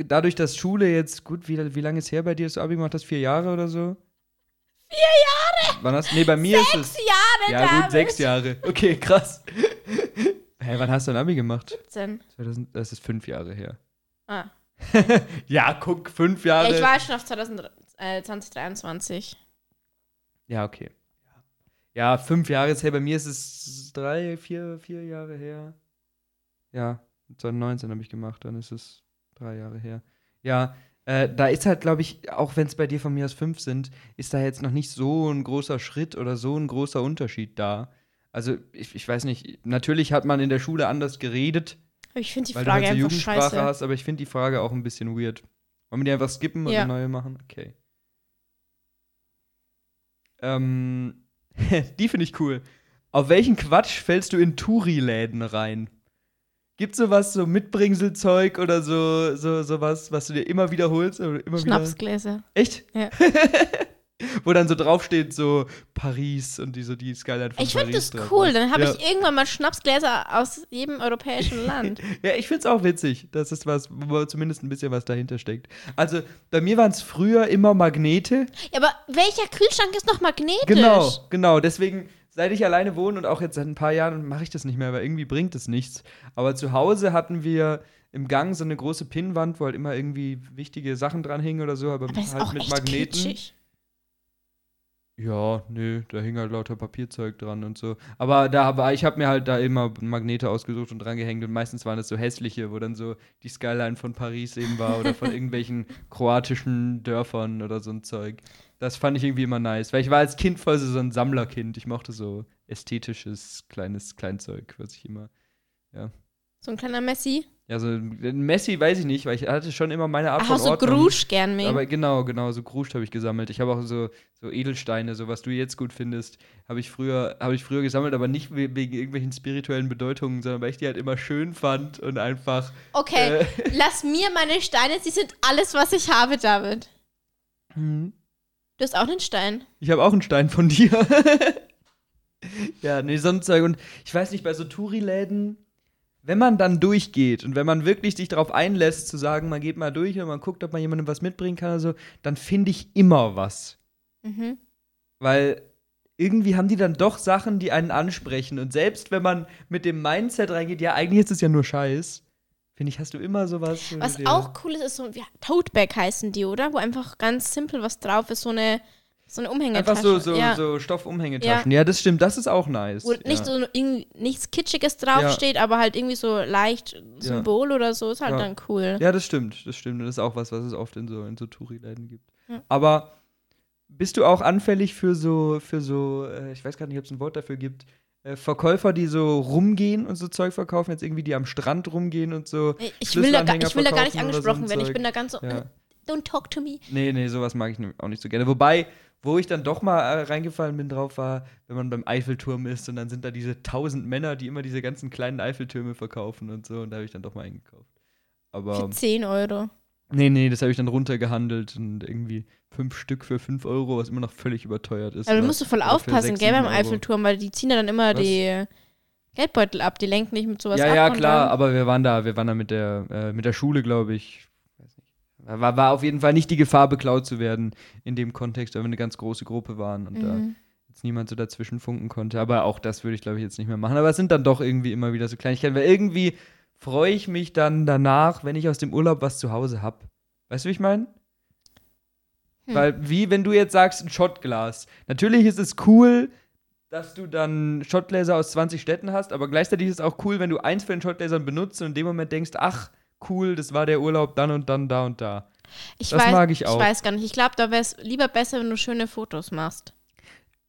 dadurch, dass Schule jetzt, gut, wie, wie lange ist her bei dir, das Abi gemacht hast? Vier Jahre oder so? Vier Jahre! Wann hast Nee, bei mir ist es. Sechs Jahre, Ja, David. gut, sechs Jahre. Okay, krass. Hä, wann hast du ein Abi gemacht? 17. 2000, das ist fünf Jahre her. Ah. ja, guck, fünf Ja, Jahre. ich war schon auf 2000, äh, 2023. Ja, okay. Ja, fünf Jahre ist her. Bei mir ist es drei, vier, vier Jahre her. Ja, 2019 habe ich gemacht, dann ist es drei Jahre her. Ja, äh, da ist halt, glaube ich, auch wenn es bei dir von mir aus fünf sind, ist da jetzt noch nicht so ein großer Schritt oder so ein großer Unterschied da. Also, ich, ich weiß nicht, natürlich hat man in der Schule anders geredet, ich finde die weil Frage du halt so einfach Jugendsprache scheiße. hast, aber ich finde die Frage auch ein bisschen weird. Wollen wir die einfach skippen und Ja. eine neue machen? Okay. Ähm, die finde ich cool. Auf welchen Quatsch fällst du in Touri-Läden rein? Gibt sowas, so Mitbringselzeug oder so, so sowas, was du dir immer wiederholst? Oder immer wieder? Schnapsgläser. Echt? Ja. Wo dann so draufsteht, so Paris und die, so die Skyline von Ich finde das cool. Dann habe Ja. ich irgendwann mal Schnapsgläser aus jedem europäischen Land. Ja, ich find's auch witzig. Das ist was, wo zumindest ein bisschen was dahinter steckt. Also, bei mir waren es früher immer Magnete. ja, aber welcher Kühlschrank ist noch magnetisch? Genau, genau. Deswegen, seit ich alleine wohne und auch jetzt seit ein paar Jahren mache ich das nicht mehr, weil irgendwie bringt es nichts. Aber zu Hause hatten wir im Gang so eine große Pinnwand, wo halt immer irgendwie wichtige Sachen dran hingen oder so, aber, Aber halt mit Magneten. kitschig. Ja, nö, da hing halt lauter Papierzeug dran und so. Aber da aber ich habe mir halt da immer Magnete ausgesucht und dran gehängt und meistens waren es so hässliche, wo dann so die Skyline von Paris eben war oder von irgendwelchen kroatischen Dörfern oder so ein Zeug. Das fand ich irgendwie immer nice, weil ich war als Kind voll so, so ein Sammlerkind. Ich mochte so ästhetisches kleines Kleinzeug, was ich immer So ein kleiner Messi. Ja, so Messi weiß ich nicht, weil ich hatte schon immer meine Art Ach, von so Ordnung. Grusch gern mehr. Aber genau, genau, so Gruscht habe ich gesammelt. Ich habe auch so, so Edelsteine, so was du jetzt gut findest, habe ich früher, habe ich früher gesammelt, aber nicht we- wegen irgendwelchen spirituellen Bedeutungen, sondern weil ich die halt immer schön fand und einfach. Okay, Äh, lass mir meine Steine, sie sind alles, was ich habe, David. hm. Du hast auch einen Stein. ich habe auch einen Stein von dir. ja, nee, so ein Zeug. Und ich weiß nicht, bei so Touri-Läden, wenn man dann durchgeht und wenn man wirklich sich darauf einlässt, zu sagen, man geht mal durch und man guckt, ob man jemandem was mitbringen kann oder so, dann finde ich immer was. Mhm. Weil irgendwie haben die dann doch Sachen, die einen ansprechen. Und selbst wenn man mit dem Mindset reingeht, ja, eigentlich ist es ja nur Scheiß, finde ich, hast du immer sowas. Was auch cool ist, ist so, wie Tote Bag heißen die, oder? Wo einfach ganz simpel was drauf ist, so eine, so eine Umhängetasche. Einfach so, so, ja. so Stoffumhängetaschen. Ja. das stimmt, das ist auch nice. Wo ja. nicht so irgendwie nichts Kitschiges draufsteht, aber halt irgendwie so leicht Symbol oder so, ist halt Ja. dann cool. Ja, das stimmt, das stimmt. Und das ist auch was, was es oft in so, in so Touri-Läden gibt. Ja. Aber bist du auch anfällig für so, für so, äh, ich weiß gar nicht, ob es ein Wort dafür gibt, äh, Verkäufer, die so rumgehen und so Zeug verkaufen, jetzt irgendwie die am Strand rumgehen und so. Ich will, da, gar- ich will da gar nicht so angesprochen ein werden. Ich Zeug. bin da ganz so, Ja. äh, don't talk to me. Nee, nee, sowas mag ich auch nicht so gerne. Wobei, wo ich dann doch mal äh, reingefallen bin drauf, war, wenn man beim Eiffelturm ist und dann sind da diese tausend Männer, die immer diese ganzen kleinen Eiffeltürme verkaufen und so. Und da habe ich dann doch mal eingekauft. Aber Für 10 Euro. nee, nee, das habe ich dann runtergehandelt und irgendwie fünf Stück für fünf Euro, was immer noch völlig überteuert ist. Aber du musst du voll aufpassen, gell, beim. Eiffelturm, weil die ziehen ja dann immer Was? die Geldbeutel ab. Die lenken nicht mit sowas Ja, ab. ja, und klar, aber wir waren da, wir waren da mit der, äh, mit der Schule, glaube ich. War, war auf jeden Fall nicht die Gefahr, beklaut zu werden in dem Kontext, weil wir eine ganz große Gruppe waren und da Mhm. jetzt niemand so dazwischen funken konnte. Aber auch das würde ich, glaube ich, jetzt nicht mehr machen. Aber es sind dann doch irgendwie immer wieder so Kleinigkeiten, weil irgendwie freue ich mich dann danach, wenn ich aus dem Urlaub was zu Hause habe. Weißt du, wie ich meine? Hm. Weil, wie wenn du jetzt sagst, ein Shotglas. Natürlich ist es cool, dass du dann Shotgläser aus 20 Städten hast, aber gleichzeitig ist es auch cool, wenn du eins von den Shotgläsern benutzt und in dem Moment denkst, ach, cool, das war der Urlaub dann und dann, da und da. Ich das weiß, mag ich auch. Ich weiß gar nicht. Ich glaube, da wäre es lieber besser, wenn du schöne Fotos machst.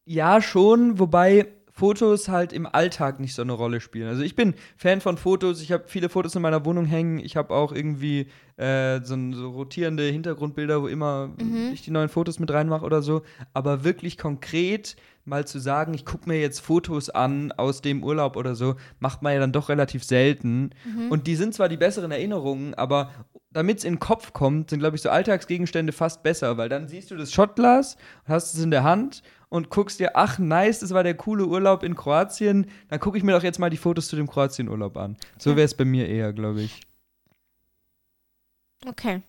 Ja, schon, wobei Fotos halt im Alltag nicht so eine Rolle spielen. Also ich bin Fan von Fotos, ich habe viele Fotos in meiner Wohnung hängen, ich habe auch irgendwie äh, so, so rotierende Hintergrundbilder, wo immer Mhm. ich die neuen Fotos mit reinmache oder so. Aber wirklich konkret mal zu sagen, ich gucke mir jetzt Fotos an aus dem Urlaub oder so, macht man ja dann doch relativ selten. Und die sind zwar die besseren Erinnerungen, aber damit es in den Kopf kommt, sind, glaube ich, so Alltagsgegenstände fast besser, weil dann siehst du das Shotglas, hast es in der Hand und guckst dir, ach, nice, das war der coole Urlaub in Kroatien, dann gucke ich mir doch jetzt mal die Fotos zu dem Kroatien-Urlaub an. So Ja. wäre es bei mir eher, glaube ich. Okay.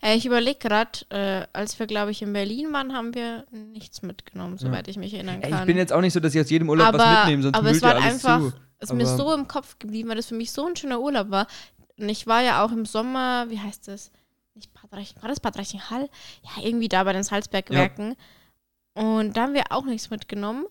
Äh, ich überlege gerade, äh, als wir, glaube ich, in Berlin waren, haben wir nichts mitgenommen, soweit ich mich erinnern Ey, kann. ich bin jetzt auch nicht so, dass ich aus jedem Urlaub aber, was mitnehme, sonst aber es ja war alles einfach, zu. es ist mir Aber- so im Kopf geblieben, weil das für mich so ein schöner Urlaub war. Und ich war ja auch im Sommer, wie heißt das? Nicht Bad Reichenhall, war das Bad Reichenhall? Ja, irgendwie da bei den Salzbergwerken. Und da haben wir auch nichts mitgenommen.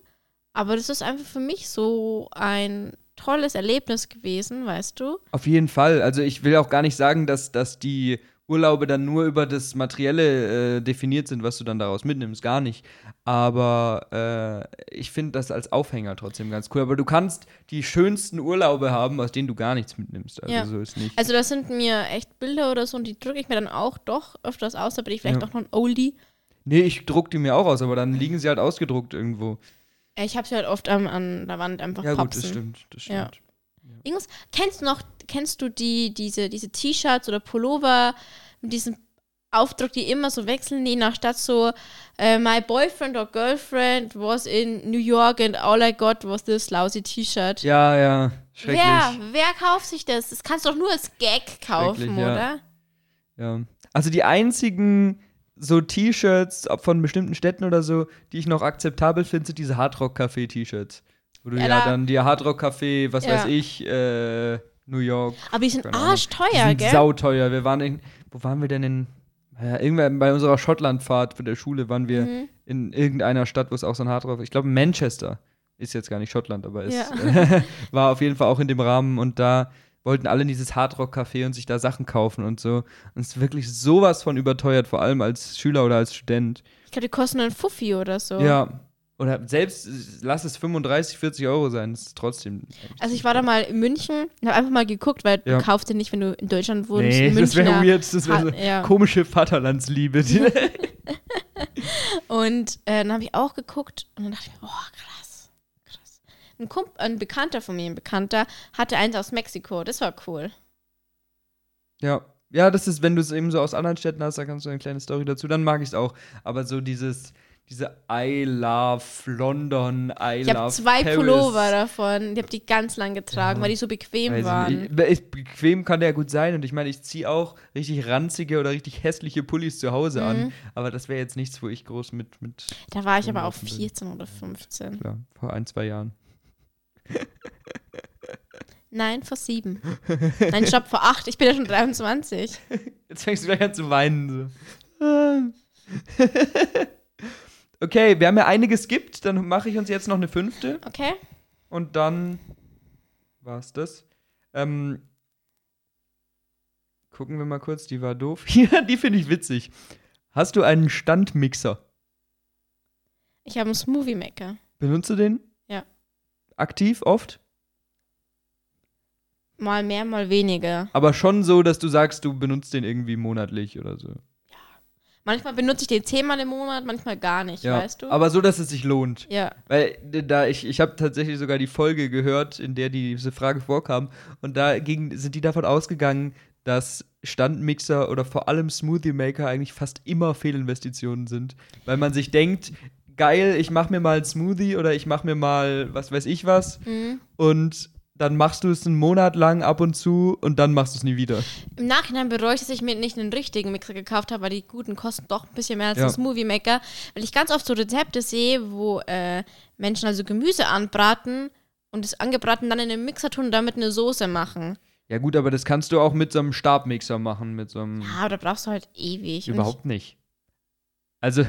Aber das ist einfach für mich so ein tolles Erlebnis gewesen, weißt du? Auf jeden Fall. Also ich will auch gar nicht sagen, dass, dass die Urlaube dann nur über das Materielle äh, definiert sind, was du dann daraus mitnimmst. Gar nicht. Aber äh, ich finde das als Aufhänger trotzdem ganz cool. Aber du kannst die schönsten Urlaube haben, aus denen du gar nichts mitnimmst. Also Ja. so ist nicht. Also das sind mir echt Bilder oder so und die drücke ich mir dann auch doch öfters aus, da bin ich vielleicht Ja. auch noch ein Oldie. Nee, ich druck die mir auch aus, aber dann liegen sie halt ausgedruckt irgendwo. Äh, Ich habe sie halt oft an, an der Wand einfach Ja, gut, das stimmt. Das Ja. stimmt. Irgendwas, kennst du noch, kennst du die, diese, diese T-Shirts oder Pullover mit diesem Aufdruck, die immer so wechseln, je nach Stadt so, äh, my boyfriend or girlfriend was in New York and all I got was this lousy T-Shirt. Ja, ja. Schrecklich. Wer, wer kauft sich das? Das kannst du doch nur als Gag kaufen, ja. oder? Ja. Also die einzigen so T-Shirts von bestimmten Städten oder so, die ich noch akzeptabel finde, sind diese Hardrock-Café-T-Shirts. Wo du Ja, ja, da- dann die Hardrock-Café, was Ja. weiß ich, äh, New York. Aber die sind arschteuer, die sind gell? sauteuer. Wir waren in, wo waren wir denn in, ja, irgendwann bei unserer Schottlandfahrt mit der Schule waren wir Mhm. in irgendeiner Stadt, wo es auch so ein Hardrock, ich glaube Manchester, ist jetzt gar nicht Schottland, aber es Ja. war auf jeden Fall auch in dem Rahmen und da wollten alle in dieses Hardrock-Café und sich da Sachen kaufen und so. Und es ist wirklich sowas von überteuert, vor allem als Schüler oder als Student. Ich glaube, die kosten einen Fuffi oder so. Ja. Oder selbst, lass es 35, 40 Euro sein, das ist trotzdem. Also ich war da mal in München und habe einfach mal geguckt, weil Ja. du kaufst den nicht, wenn du in Deutschland wohnst. Nee, das wäre weird. Das wäre so ja. komische Vaterlandsliebe. Und äh, dann habe ich auch geguckt und dann dachte ich oh, krass. Ein, Kump ein Bekannter von mir, ein Bekannter, hatte eins aus Mexiko. Das war cool. Ja. Ja, das ist, wenn du es eben so aus anderen Städten hast, da kannst du eine kleine Story dazu, dann mag ich es auch. Aber so dieses, diese I love London, I Ich love habe zwei Paris. Pullover davon. Die habe die ganz lang getragen, Ja. weil die so bequem Weiß waren. ich. Ich, bequem kann der gut sein und ich meine, ich ziehe auch richtig ranzige oder richtig hässliche Pullis zu Hause an, Mhm. aber das wäre jetzt nichts, wo ich groß mit, mit Da war ich aber auch rumlaufen will. 14 oder 15. ja, vor ein, zwei Jahren. Nein, vor sieben. Nein, stopp, vor acht. Ich bin ja schon 23. Jetzt fängst du gleich an zu weinen. So. okay, wir haben ja eine geskippt, dann mache ich uns jetzt noch eine fünfte Okay? und dann war's das. Ähm, gucken wir mal kurz, die war doof. Ja, die finde ich witzig. Hast du einen Standmixer? Ich habe einen Smoothie Maker. Benutzt du den? Ja. aktiv oft? Mal mehr, mal weniger. Aber schon so, dass du sagst, du benutzt den irgendwie monatlich oder so. Manchmal benutze ich den zehnmal im Monat, manchmal gar nicht, Ja. weißt du? Aber so, dass es sich lohnt. ja. Weil da ich, ich habe tatsächlich sogar die Folge gehört, in der diese Frage vorkam. Und da ging, sind die davon ausgegangen, dass Standmixer oder vor allem Smoothie Maker eigentlich fast immer Fehlinvestitionen sind. Weil man sich denkt, geil, ich mache mir mal einen Smoothie oder ich mache mir mal was weiß ich was. Mhm. Und dann machst du es einen Monat lang ab und zu und dann machst du es nie wieder. Im Nachhinein bereue ich, dass ich mir nicht einen richtigen Mixer gekauft habe, weil die guten kosten doch ein bisschen mehr als Ja. ein Smoothie Maker. Weil ich ganz oft so Rezepte sehe, wo äh, Menschen also Gemüse anbraten und es angebraten dann in den Mixer tun und damit eine Soße machen. Ja gut, aber das kannst du auch mit so einem Stabmixer machen, mit so einem... Ja, aber da brauchst du halt ewig. Überhaupt nicht. Also,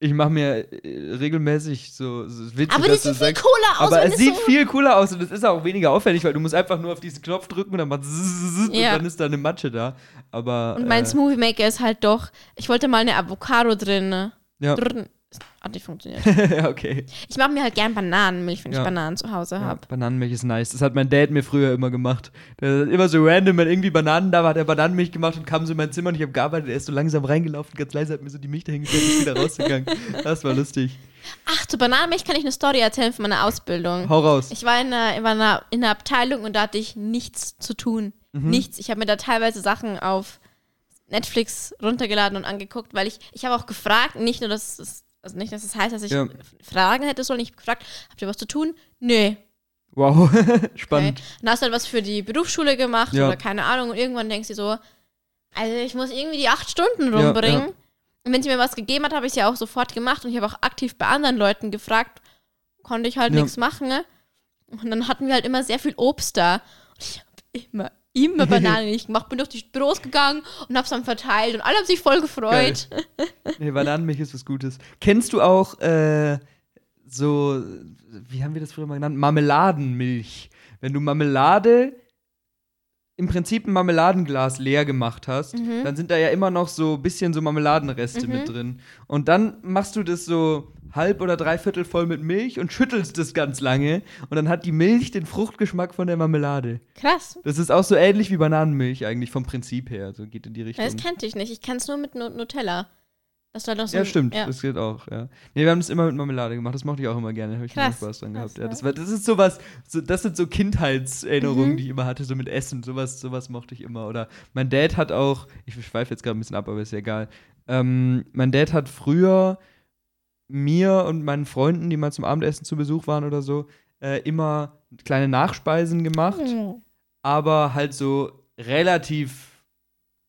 ich mache mir äh, regelmäßig so, so Witze, aber das sieht viel sagst, cooler aus, aber es sieht so viel cooler aus und es ist auch weniger aufwendig, weil du musst einfach nur auf diesen Knopf drücken und dann macht zzzz Ja. und dann ist da eine Matsche da. Aber Und mein äh, Smoothie Maker ist halt doch, ich wollte mal eine Avocado drin. ne? ja. Drin. Hat nicht funktioniert. ja, okay. Ich mache mir halt gern Bananenmilch, wenn Ja. ich Bananen zu Hause Ja, habe. Bananenmilch ist nice. Das hat mein Dad mir früher immer gemacht. Der hat immer so random, wenn irgendwie Bananen da war, hat er Bananenmilch gemacht und kam so in mein Zimmer und ich habe gearbeitet. Er ist so langsam reingelaufen, ganz leise, hat mir so die Milch dahingestellt und ist wieder rausgegangen. Das war lustig. Ach, zu Bananenmilch kann ich eine Story erzählen von meiner Ausbildung. Hau raus. Ich war in einer, in einer, in einer Abteilung und da hatte ich nichts zu tun. Mhm. Nichts. Ich habe mir da teilweise Sachen auf Netflix runtergeladen und angeguckt, weil ich, ich habe auch gefragt, nicht nur, dass es, also nicht, dass es heißt, dass ich Ja. Fragen hätte sollen. Ich habe gefragt, habt ihr was zu tun? Nö. Wow, Okay. spannend. Dann hast du halt was für die Berufsschule gemacht Ja. oder keine Ahnung und irgendwann denkst du so, also ich muss irgendwie die acht Stunden rumbringen. ja. Und wenn sie mir was gegeben hat, habe ich es ja auch sofort gemacht und ich habe auch aktiv bei anderen Leuten gefragt, konnte ich halt nichts machen. Ne? Und dann hatten wir halt immer sehr viel Obst da. Und ich habe immer, immer Bananen nicht gemacht. Bin durch die Büros gegangen und habe es dann verteilt und alle haben sich voll gefreut. Nee, Bananenmilch ist was Gutes. Kennst du auch äh, so, wie haben wir das früher mal genannt? Marmeladenmilch. Wenn du Marmelade im Prinzip ein Marmeladenglas leer gemacht hast, Mhm. dann sind da ja immer noch so ein bisschen so Marmeladenreste mit drin. Und dann machst du das so halb oder dreiviertel voll mit Milch und schüttelst das ganz lange. Und dann hat die Milch den Fruchtgeschmack von der Marmelade. Krass. Das ist auch so ähnlich wie Bananenmilch eigentlich vom Prinzip her. So geht in die Richtung. Das kannte ich nicht. Ich kenne es nur mit Nu- Nutella. Das war doch so Ja, ein- stimmt, Ja. das geht auch, ja. Nee, wir haben das immer mit Marmelade gemacht, das mochte ich auch immer gerne, habe ich Krass. Spaß dran gehabt. Ja. das, war, das ist sowas, so, das sind so Kindheitserinnerungen, Mhm. die ich immer hatte, so mit Essen, sowas, sowas mochte ich immer. Oder mein Dad hat auch, ich schweife jetzt gerade ein bisschen ab, aber ist ja egal. Ähm, mein Dad hat früher mir und meinen Freunden, die mal zum Abendessen zu Besuch waren oder so, äh, immer kleine Nachspeisen gemacht Hm. aber halt so relativ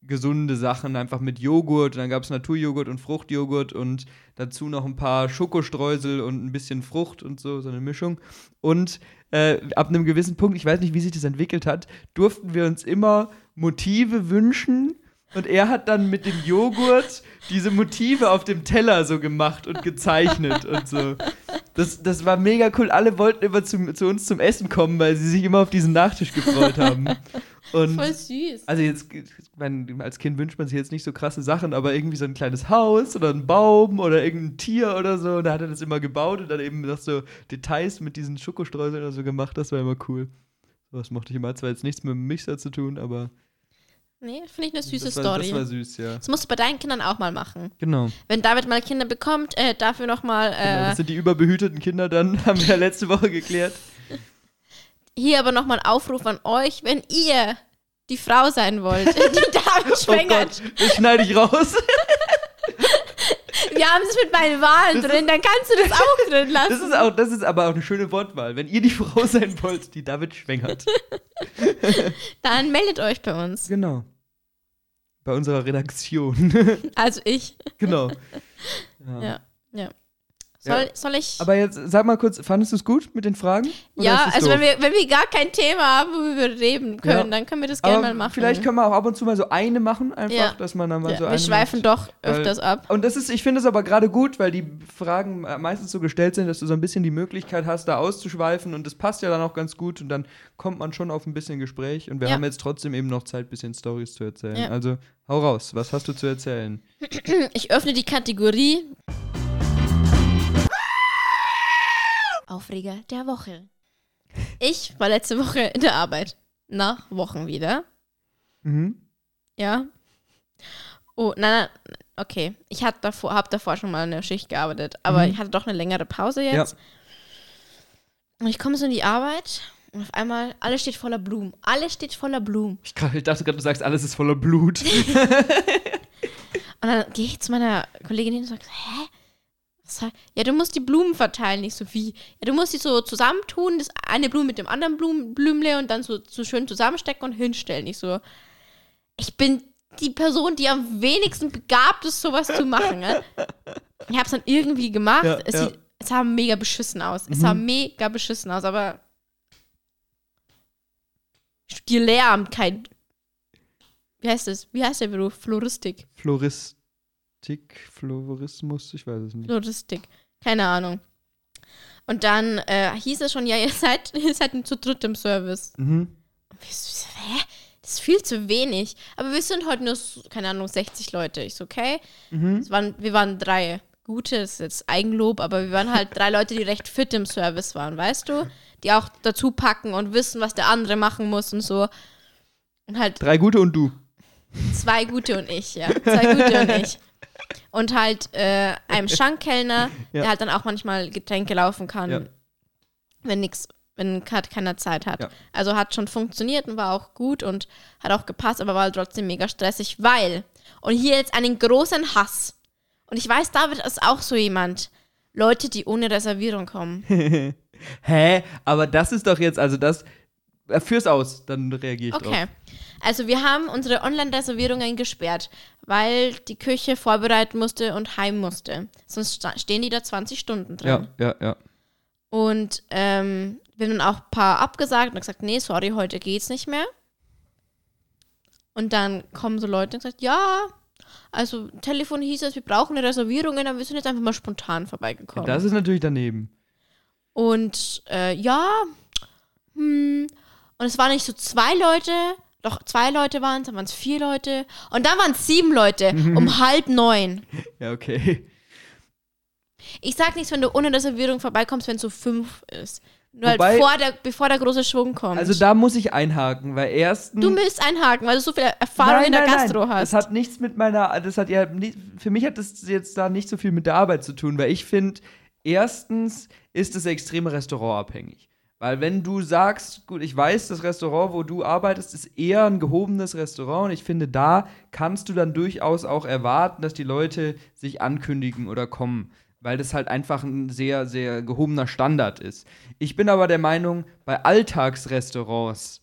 gesunde Sachen, einfach mit Joghurt. Dann gab es Naturjoghurt und Fruchtjoghurt und dazu noch ein paar Schokostreusel und ein bisschen Frucht und so, so eine Mischung. Und äh, ab einem gewissen Punkt, ich weiß nicht, wie sich das entwickelt hat, durften wir uns immer Motive wünschen. Und er hat dann mit dem Joghurt diese Motive auf dem Teller so gemacht und gezeichnet und so. Das, das war mega cool. Alle wollten immer zu, zu uns zum Essen kommen, weil sie sich immer auf diesen Nachtisch gefreut haben. Und Voll süß. also jetzt, mein, als Kind wünscht man sich jetzt nicht so krasse Sachen, aber irgendwie so ein kleines Haus oder ein Baum oder irgendein Tier oder so. Und da hat er das immer gebaut und dann eben noch so Details mit diesen Schokostreuseln oder so gemacht. Das war immer cool. Sowas mochte ich immer. Hat zwar jetzt nichts mit dem Mixer zu tun, aber Nee, finde ich eine süße das war, Story. das war süß, ja. Das musst du bei deinen Kindern auch mal machen. Genau. Wenn David mal Kinder bekommt, äh, dafür nochmal genau. äh, Das sind die überbehüteten Kinder dann, haben wir ja letzte Woche geklärt. hier aber nochmal ein Aufruf an euch, wenn ihr die Frau sein wollt, die David Oh schwängert. Gott, das schneide ich raus. Wir haben es mit meinen Wahlen Das drin, dann kannst du das auch drin lassen. Das ist, auch, das ist aber auch eine schöne Wortwahl. Wenn ihr die Frau sein wollt, die David schwängert. Dann meldet euch bei uns. Genau. Bei unserer Redaktion. Also ich. genau. Ja. ja. Soll, Ja. soll ich? Aber jetzt sag mal kurz, fandest du es gut mit den Fragen? Ja, also doof? wenn wir, wenn wir gar kein Thema haben, worüber wir reden können, Ja. dann können wir das gerne mal machen. Vielleicht können wir auch ab und zu mal so eine machen, einfach, Ja. dass man dann mal so wir eine schweifen macht. doch Weil- öfters ab. Und das ist, ich finde es aber gerade gut, weil die Fragen meistens so gestellt sind, dass du so ein bisschen die Möglichkeit hast, da auszuschweifen und das passt ja dann auch ganz gut und dann kommt man schon auf ein bisschen Gespräch und wir haben jetzt trotzdem eben noch Zeit, ein bisschen Stories zu erzählen. Also hau raus, was hast du zu erzählen? Ich öffne die Kategorie. Aufreger der Woche. Ich war letzte Woche in der Arbeit. Nach Wochen wieder. Mhm. Ja. Oh, nein, nein, okay. Ich habe davor, hab davor schon mal eine Schicht gearbeitet, aber Mhm. ich hatte doch eine längere Pause jetzt. Und ich komme so in die Arbeit und auf einmal, alles steht voller Blumen. Alles steht voller Blumen. Ich, ich dachte gerade, du sagst, alles ist voller Blut. Und dann gehe ich zu meiner Kollegin hin und sage, hä? Ja, du musst die Blumen verteilen, nicht so wie. Ja, du musst die so zusammentun, das eine Blume mit dem anderen Blum Blümle und dann so, so schön zusammenstecken und hinstellen. Ich so, ich bin die Person, die am wenigsten begabt ist, sowas zu machen. Ne? Ich habe es dann irgendwie gemacht. Ja, es, ja. Sieht, es sah mega beschissen aus. Es Mhm. sah mega beschissen aus, aber ich studiere Lehramt, kein. Wie heißt das? Wie heißt der Beruf? Floristik. Floristik, Florismus, ich weiß es nicht. Logistik. Keine Ahnung. Und dann äh, hieß es schon, ja, ihr seid, ihr seid zu dritt im Service. Mhm. Und wir so, hä? Das ist viel zu wenig. Aber wir sind heute nur, keine Ahnung, 60 Leute. Ich so, okay. Mhm. Waren, wir waren drei gute, das ist jetzt Eigenlob, aber wir waren halt drei Leute, die recht fit im Service waren, weißt du? Die auch dazu packen und wissen, was der andere machen muss und so. Und halt Drei gute und du. Zwei gute und ich, ja. Zwei gute und ich. Und halt äh, einem Schankkellner, Ja. der halt dann auch manchmal Getränke laufen kann, Ja. wenn nix, wenn grad keiner Zeit hat. Ja. Also hat schon funktioniert und war auch gut und hat auch gepasst, aber war halt trotzdem mega stressig, weil, und hier jetzt einen großen Hass. Und ich weiß, David ist auch so jemand. Leute, die ohne Reservierung kommen. Hä? Aber das ist doch jetzt, also das. Äh, Führ's aus, dann reagiere ich Okay. drauf. Also wir haben unsere Online-Reservierungen gesperrt, weil die Küche vorbereiten musste und heim musste. Sonst stehen die da 20 Stunden drin. Ja, ja, ja. Und ähm, wir haben dann auch ein paar abgesagt und gesagt, nee, sorry, heute geht's nicht mehr. Und dann kommen so Leute und sagen, ja, also Telefon hieß es, wir brauchen eine Reservierung, aber wir sind jetzt einfach mal spontan vorbeigekommen. Das ist natürlich daneben. Und äh, ja, hm, und es waren nicht so zwei Leute, doch zwei Leute waren es, dann waren es vier Leute und dann waren es sieben Leute um halb neun. Ja, okay. Ich sag nichts, wenn du ohne Reservierung vorbeikommst, wenn es so fünf ist. Nur Wobei- halt vor der, bevor der große Schwung kommt. Also da muss ich einhaken, weil erstens. du müsst einhaken, weil du so viel Erfahrung in der Gastro hast. Das hat nichts mit meiner, das hat ja, nicht, für mich hat das jetzt da nicht so viel mit der Arbeit zu tun, weil ich finde, erstens ist es extrem restaurantabhängig. Weil wenn du sagst, gut, ich weiß, das Restaurant, wo du arbeitest, ist eher ein gehobenes Restaurant und ich finde, da kannst du dann durchaus auch erwarten, dass die Leute sich ankündigen oder kommen. Weil das halt einfach ein sehr, sehr gehobener Standard ist. Ich bin aber der Meinung, bei Alltagsrestaurants,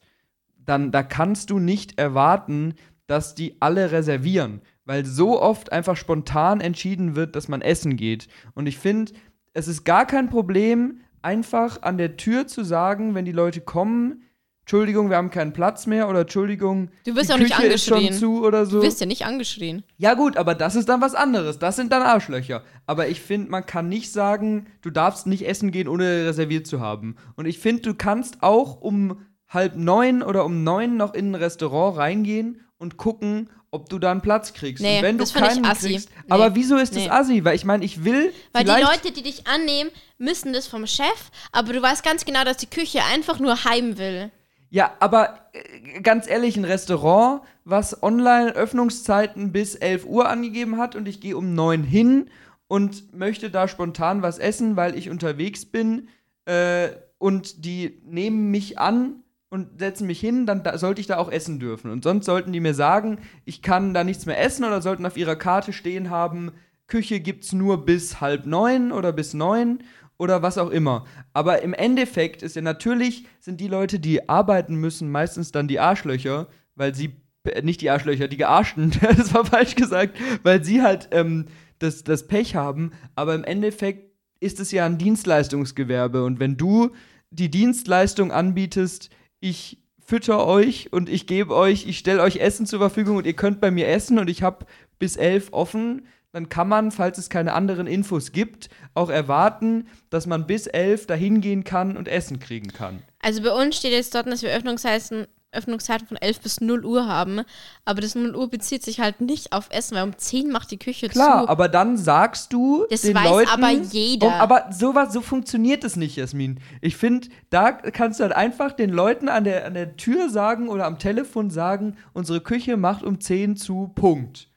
dann da kannst du nicht erwarten, dass die alle reservieren, weil so oft einfach spontan entschieden wird, dass man essen geht. Und ich finde, es ist gar kein Problem, einfach an der Tür zu sagen, wenn die Leute kommen, Entschuldigung, wir haben keinen Platz mehr oder Entschuldigung, Du wirst die auch nicht Küche ist schon angeschrien. zu oder so. Du wirst ja nicht angeschrien. Ja gut, aber das ist dann was anderes. Das sind dann Arschlöcher. Aber ich finde, man kann nicht sagen, du darfst nicht essen gehen, ohne reserviert zu haben. Und ich finde, du kannst auch um halb neun oder um neun noch in ein Restaurant reingehen und gucken, ob du da einen Platz kriegst. Nee, und wenn das du find ich keinen assi. kriegst, Nee. aber wieso ist das Nee. assi? Weil ich meine, ich will Weil die Leute, die dich annehmen, müssen das vom Chef, aber du weißt ganz genau, dass die Küche einfach nur heim will. Ja, aber äh, ganz ehrlich, ein Restaurant, was Online-Öffnungszeiten bis 11 Uhr angegeben hat und ich gehe um 9 hin und möchte da spontan was essen, weil ich unterwegs bin äh, und die nehmen mich an und setzen mich hin, dann da, sollte ich da auch essen dürfen. Und sonst sollten die mir sagen, ich kann da nichts mehr essen oder sollten auf ihrer Karte stehen haben, Küche gibt's nur bis halb neun oder bis neun oder was auch immer. Aber im Endeffekt ist ja natürlich, sind die Leute, die arbeiten müssen, meistens dann die Arschlöcher, weil sie, äh, nicht die Arschlöcher, die Gearschten, das war falsch gesagt, weil sie halt ähm, das, das Pech haben. Aber im Endeffekt ist es ja ein Dienstleistungsgewerbe und wenn du die Dienstleistung anbietest, ich fütter euch und ich gebe euch, ich stelle euch Essen zur Verfügung und ihr könnt bei mir essen und ich habe bis elf offen, dann kann man, falls es keine anderen Infos gibt, auch erwarten, dass man bis elf dahin gehen kann und Essen kriegen kann. Also bei uns steht jetzt dort, dass wir Öffnungszeiten, Öffnungszeiten von 11 bis 0 Uhr haben. Aber das 0 Uhr bezieht sich halt nicht auf Essen, weil um 10 macht die Küche Klar, zu. aber dann sagst du Das den weiß Leuten, aber jeder. Oh, aber sowas, so funktioniert es nicht, Jasmin. Ich finde, da kannst du halt einfach den Leuten an der, an der Tür sagen oder am Telefon sagen, unsere Küche macht um 10 zu, Punkt.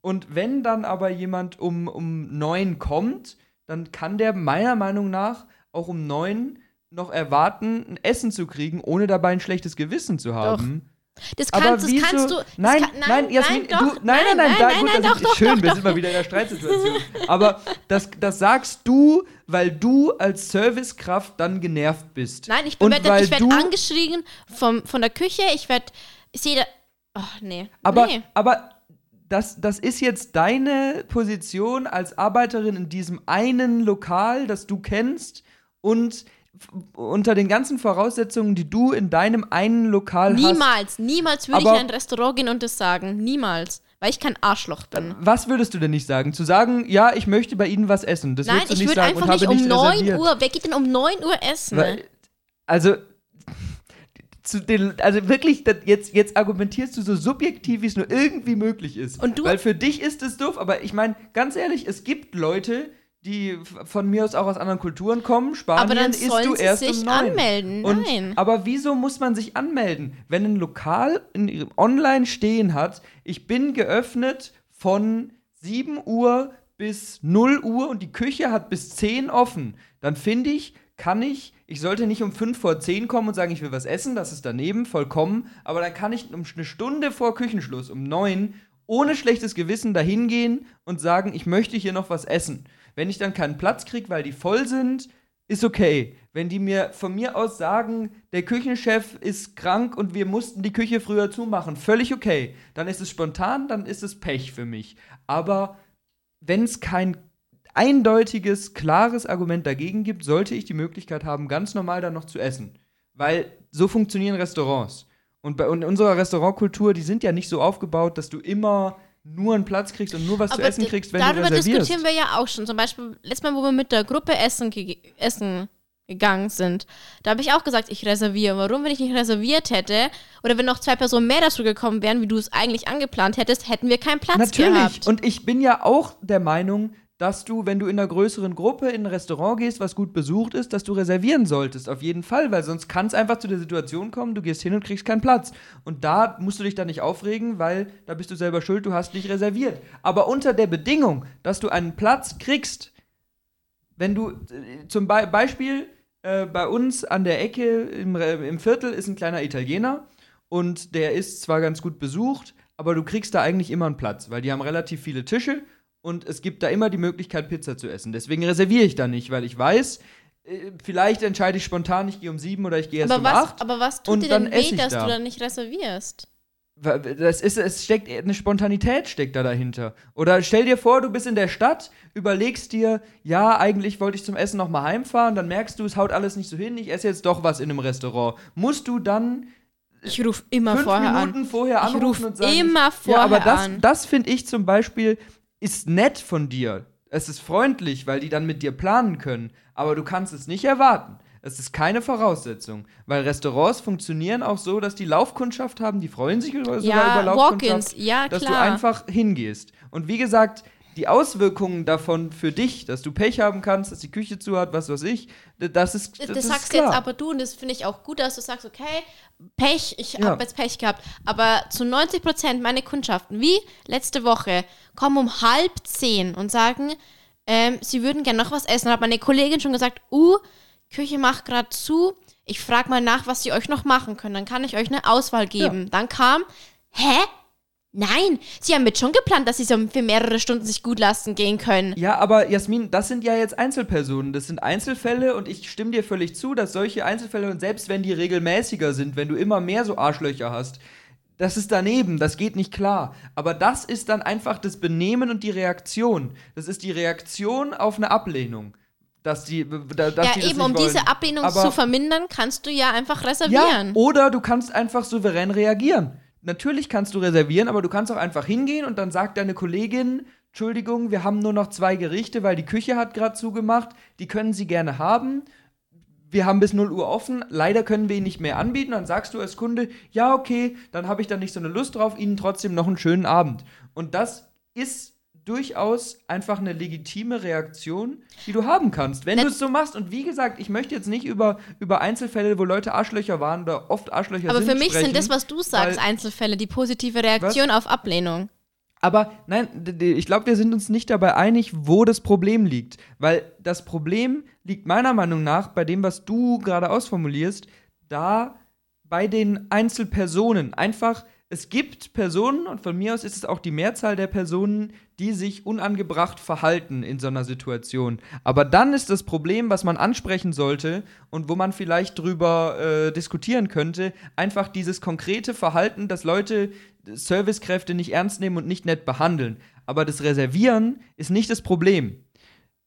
Und wenn dann aber jemand um, um 9 kommt, dann kann der meiner Meinung nach auch um 9 noch erwarten, ein Essen zu kriegen, ohne dabei ein schlechtes Gewissen zu haben. das, Aber kannst, das kannst du. Das nein, kann, nein, Jasmin, nein, du, doch, nein, nein, nein, da, nein, gut, nein, das doch, doch, schön, doch, wir doch, sind mal wieder in der Streitsituation. Aber das, das sagst du, weil du als Servicekraft dann genervt bist. Nein, ich, bin- werd- ich werde du- angeschrien vom, von der Küche. Ich werde. Ich sehe da. Oh, nee. Aber, nee. aber das, das ist jetzt deine Position als Arbeiterin in diesem einen Lokal, das du kennst und unter den ganzen Voraussetzungen, die du in deinem einen Lokal hast. Niemals, niemals würde ich in ein Restaurant gehen und das sagen. Niemals. Weil ich kein Arschloch bin. Was würdest du denn nicht sagen? Zu sagen, ja, ich möchte bei Ihnen was essen. Das Nein, würdest du ich würde einfach nicht um nicht 9 reserviert. Uhr. Wer geht denn um 9 Uhr essen? Weil, also, zu den, also wirklich, jetzt, jetzt argumentierst du so subjektiv, wie es nur irgendwie möglich ist. Und du- Weil für dich ist es doof, aber ich meine, ganz ehrlich, es gibt Leute, die von mir aus auch aus anderen Kulturen kommen. Spanien Aber dann isst sollen du sie erst sich um neun. anmelden. Und, Nein. Aber wieso muss man sich anmelden, wenn ein Lokal in ihrem Online stehen hat, ich bin geöffnet von 7 Uhr bis 0 Uhr und die Küche hat bis 10 offen, dann finde ich, kann ich, ich sollte nicht um 5 vor 10 kommen und sagen, ich will was essen, das ist daneben, vollkommen, aber dann kann ich um eine Stunde vor Küchenschluss, um 9, ohne schlechtes Gewissen dahin gehen und sagen, ich möchte hier noch was essen. Wenn ich dann keinen Platz kriege, weil die voll sind, ist okay. Wenn die mir von mir aus sagen, der Küchenchef ist krank und wir mussten die Küche früher zumachen, völlig okay. Dann ist es spontan, dann ist es Pech für mich. Aber wenn es kein eindeutiges, klares Argument dagegen gibt, sollte ich die Möglichkeit haben, ganz normal dann noch zu essen. Weil so funktionieren Restaurants. Und bei in unserer Restaurantkultur, die sind ja nicht so aufgebaut, dass du immer nur einen Platz kriegst und nur was zu Aber essen d- kriegst, wenn du darüber reservierst. diskutieren wir ja auch schon. Zum Beispiel, letztes Mal, wo wir mit der Gruppe essen, ge essen gegangen sind, da habe ich auch gesagt, ich reserviere. Warum, wenn ich nicht reserviert hätte oder wenn noch zwei Personen mehr dazu gekommen wären, wie du es eigentlich angeplant hättest, hätten wir keinen Platz Natürlich. gehabt. Und ich bin ja auch der Meinung, dass du, wenn du in einer größeren Gruppe in ein Restaurant gehst, was gut besucht ist, dass du reservieren solltest. Auf jeden Fall, weil sonst kann es einfach zu der Situation kommen, du gehst hin und kriegst keinen Platz. Und da musst du dich dann nicht aufregen, weil da bist du selber schuld, du hast nicht reserviert. Aber unter der Bedingung, dass du einen Platz kriegst, wenn du äh, zum Be Beispiel äh, bei uns an der Ecke im, Re- im Viertel ist ein kleiner Italiener und der ist zwar ganz gut besucht, aber du kriegst da eigentlich immer einen Platz, weil die haben relativ viele Tische und es gibt da immer die Möglichkeit, Pizza zu essen. Deswegen reserviere ich da nicht, weil ich weiß, äh, vielleicht entscheide ich spontan, ich gehe um sieben oder ich gehe erst aber, um was, acht. aber was tut dir denn weh, ich dass da. du dann nicht reservierst? Das ist, es steckt eine Spontanität steckt da dahinter. Oder stell dir vor, du bist in der Stadt, überlegst dir, ja, eigentlich wollte ich zum Essen noch mal heimfahren, dann merkst du, es haut alles nicht so hin, ich esse jetzt doch was in einem Restaurant. Musst du dann Ich rufe immer fünf vorher Minuten an. vorher Ich anrufen ruf und sagen, immer ja, vorher aber das, an. das finde ich zum Beispiel ist nett von dir. Es ist freundlich, weil die dann mit dir planen können. Aber du kannst es nicht erwarten. Es ist keine Voraussetzung, weil Restaurants funktionieren auch so, dass die Laufkundschaft haben, die freuen sich sogar Ja, über Laufkundschaft, ja, dass du klar. einfach hingehst. Und wie gesagt, die Auswirkungen davon für dich, dass du Pech haben kannst, dass die Küche zu hat, was weiß ich, das ist das, Das, ist sagst klar. jetzt aber du und das finde ich auch gut, dass du sagst, okay, Pech, ich Ja. habe jetzt Pech gehabt. Aber zu 90 Prozent meine Kundschaften, wie letzte Woche, kommen um halb zehn und sagen, ähm, sie würden gerne noch was essen. Hat meine Kollegin schon gesagt, uh, Küche macht gerade zu. Ich frage mal nach, was sie euch noch machen können. Dann kann ich euch eine Auswahl geben. Dann kam, hä? Nein, sie haben jetzt schon geplant, dass sie so für mehrere Stunden sich gut lassen gehen können. Ja, aber Jasmin, das sind ja jetzt Einzelpersonen, das sind Einzelfälle und ich stimme dir völlig zu, dass solche Einzelfälle und selbst wenn die regelmäßiger sind, wenn du immer mehr so Arschlöcher hast, das ist daneben, das geht nicht klar. Aber das ist dann einfach das Benehmen und die Reaktion. Das ist die Reaktion auf eine Ablehnung. Dass die, da- dass Ja, die das eben, um wollen. diese Ablehnung Aber- zu vermindern, kannst du ja einfach Ja, reservieren. oder du kannst einfach souverän reagieren. Natürlich kannst du reservieren, aber du kannst auch einfach hingehen und dann sagt deine Kollegin, Entschuldigung, wir haben nur noch zwei Gerichte, weil die Küche hat gerade zugemacht, die können sie gerne haben. wir haben bis 0 Uhr offen, leider können wir ihn nicht mehr anbieten. Dann sagst du als Kunde, ja, okay, dann habe ich da nicht so eine Lust drauf, ihnen trotzdem noch einen schönen Abend. Und das ist durchaus einfach eine legitime Reaktion, die du haben kannst, wenn du es so machst. Und wie gesagt, ich möchte jetzt nicht über, über Einzelfälle, wo Leute Arschlöcher waren oder oft Arschlöcher Aber sind, für mich sprechen. sind das, was du sagst, weil- Einzelfälle, die positive Reaktion auf Ablehnung. Aber nein, ich glaube, wir sind uns nicht dabei einig, wo das Problem liegt. Weil das Problem liegt meiner Meinung nach bei dem, was du gerade ausformulierst, da bei den Einzelpersonen. Einfach, es gibt Personen, und von mir aus ist es auch die Mehrzahl der Personen, die sich unangebracht verhalten in so einer Situation. Aber dann ist das Problem, was man ansprechen sollte und wo man vielleicht drüber äh, diskutieren könnte, einfach dieses konkrete Verhalten, dass Leute Servicekräfte nicht ernst nehmen und nicht nett behandeln. Aber das Reservieren ist nicht das Problem.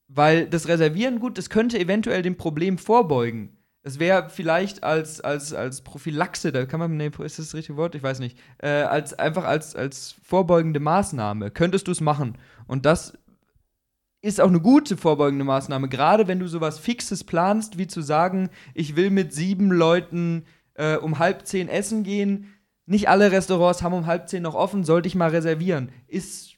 Weil das Reservieren, gut, das könnte eventuell dem Problem vorbeugen. Es wäre vielleicht als, als, als Prophylaxe, da kann man, nee, ist das das richtige Wort? Ich weiß nicht. Äh, als, einfach als, als vorbeugende Maßnahme könntest du es machen. Und das ist auch eine gute vorbeugende Maßnahme, gerade wenn du sowas Fixes planst, wie zu sagen, ich will mit sieben Leuten äh, um halb zehn essen gehen. Nicht alle Restaurants haben um halb zehn noch offen, sollte ich mal reservieren. Ist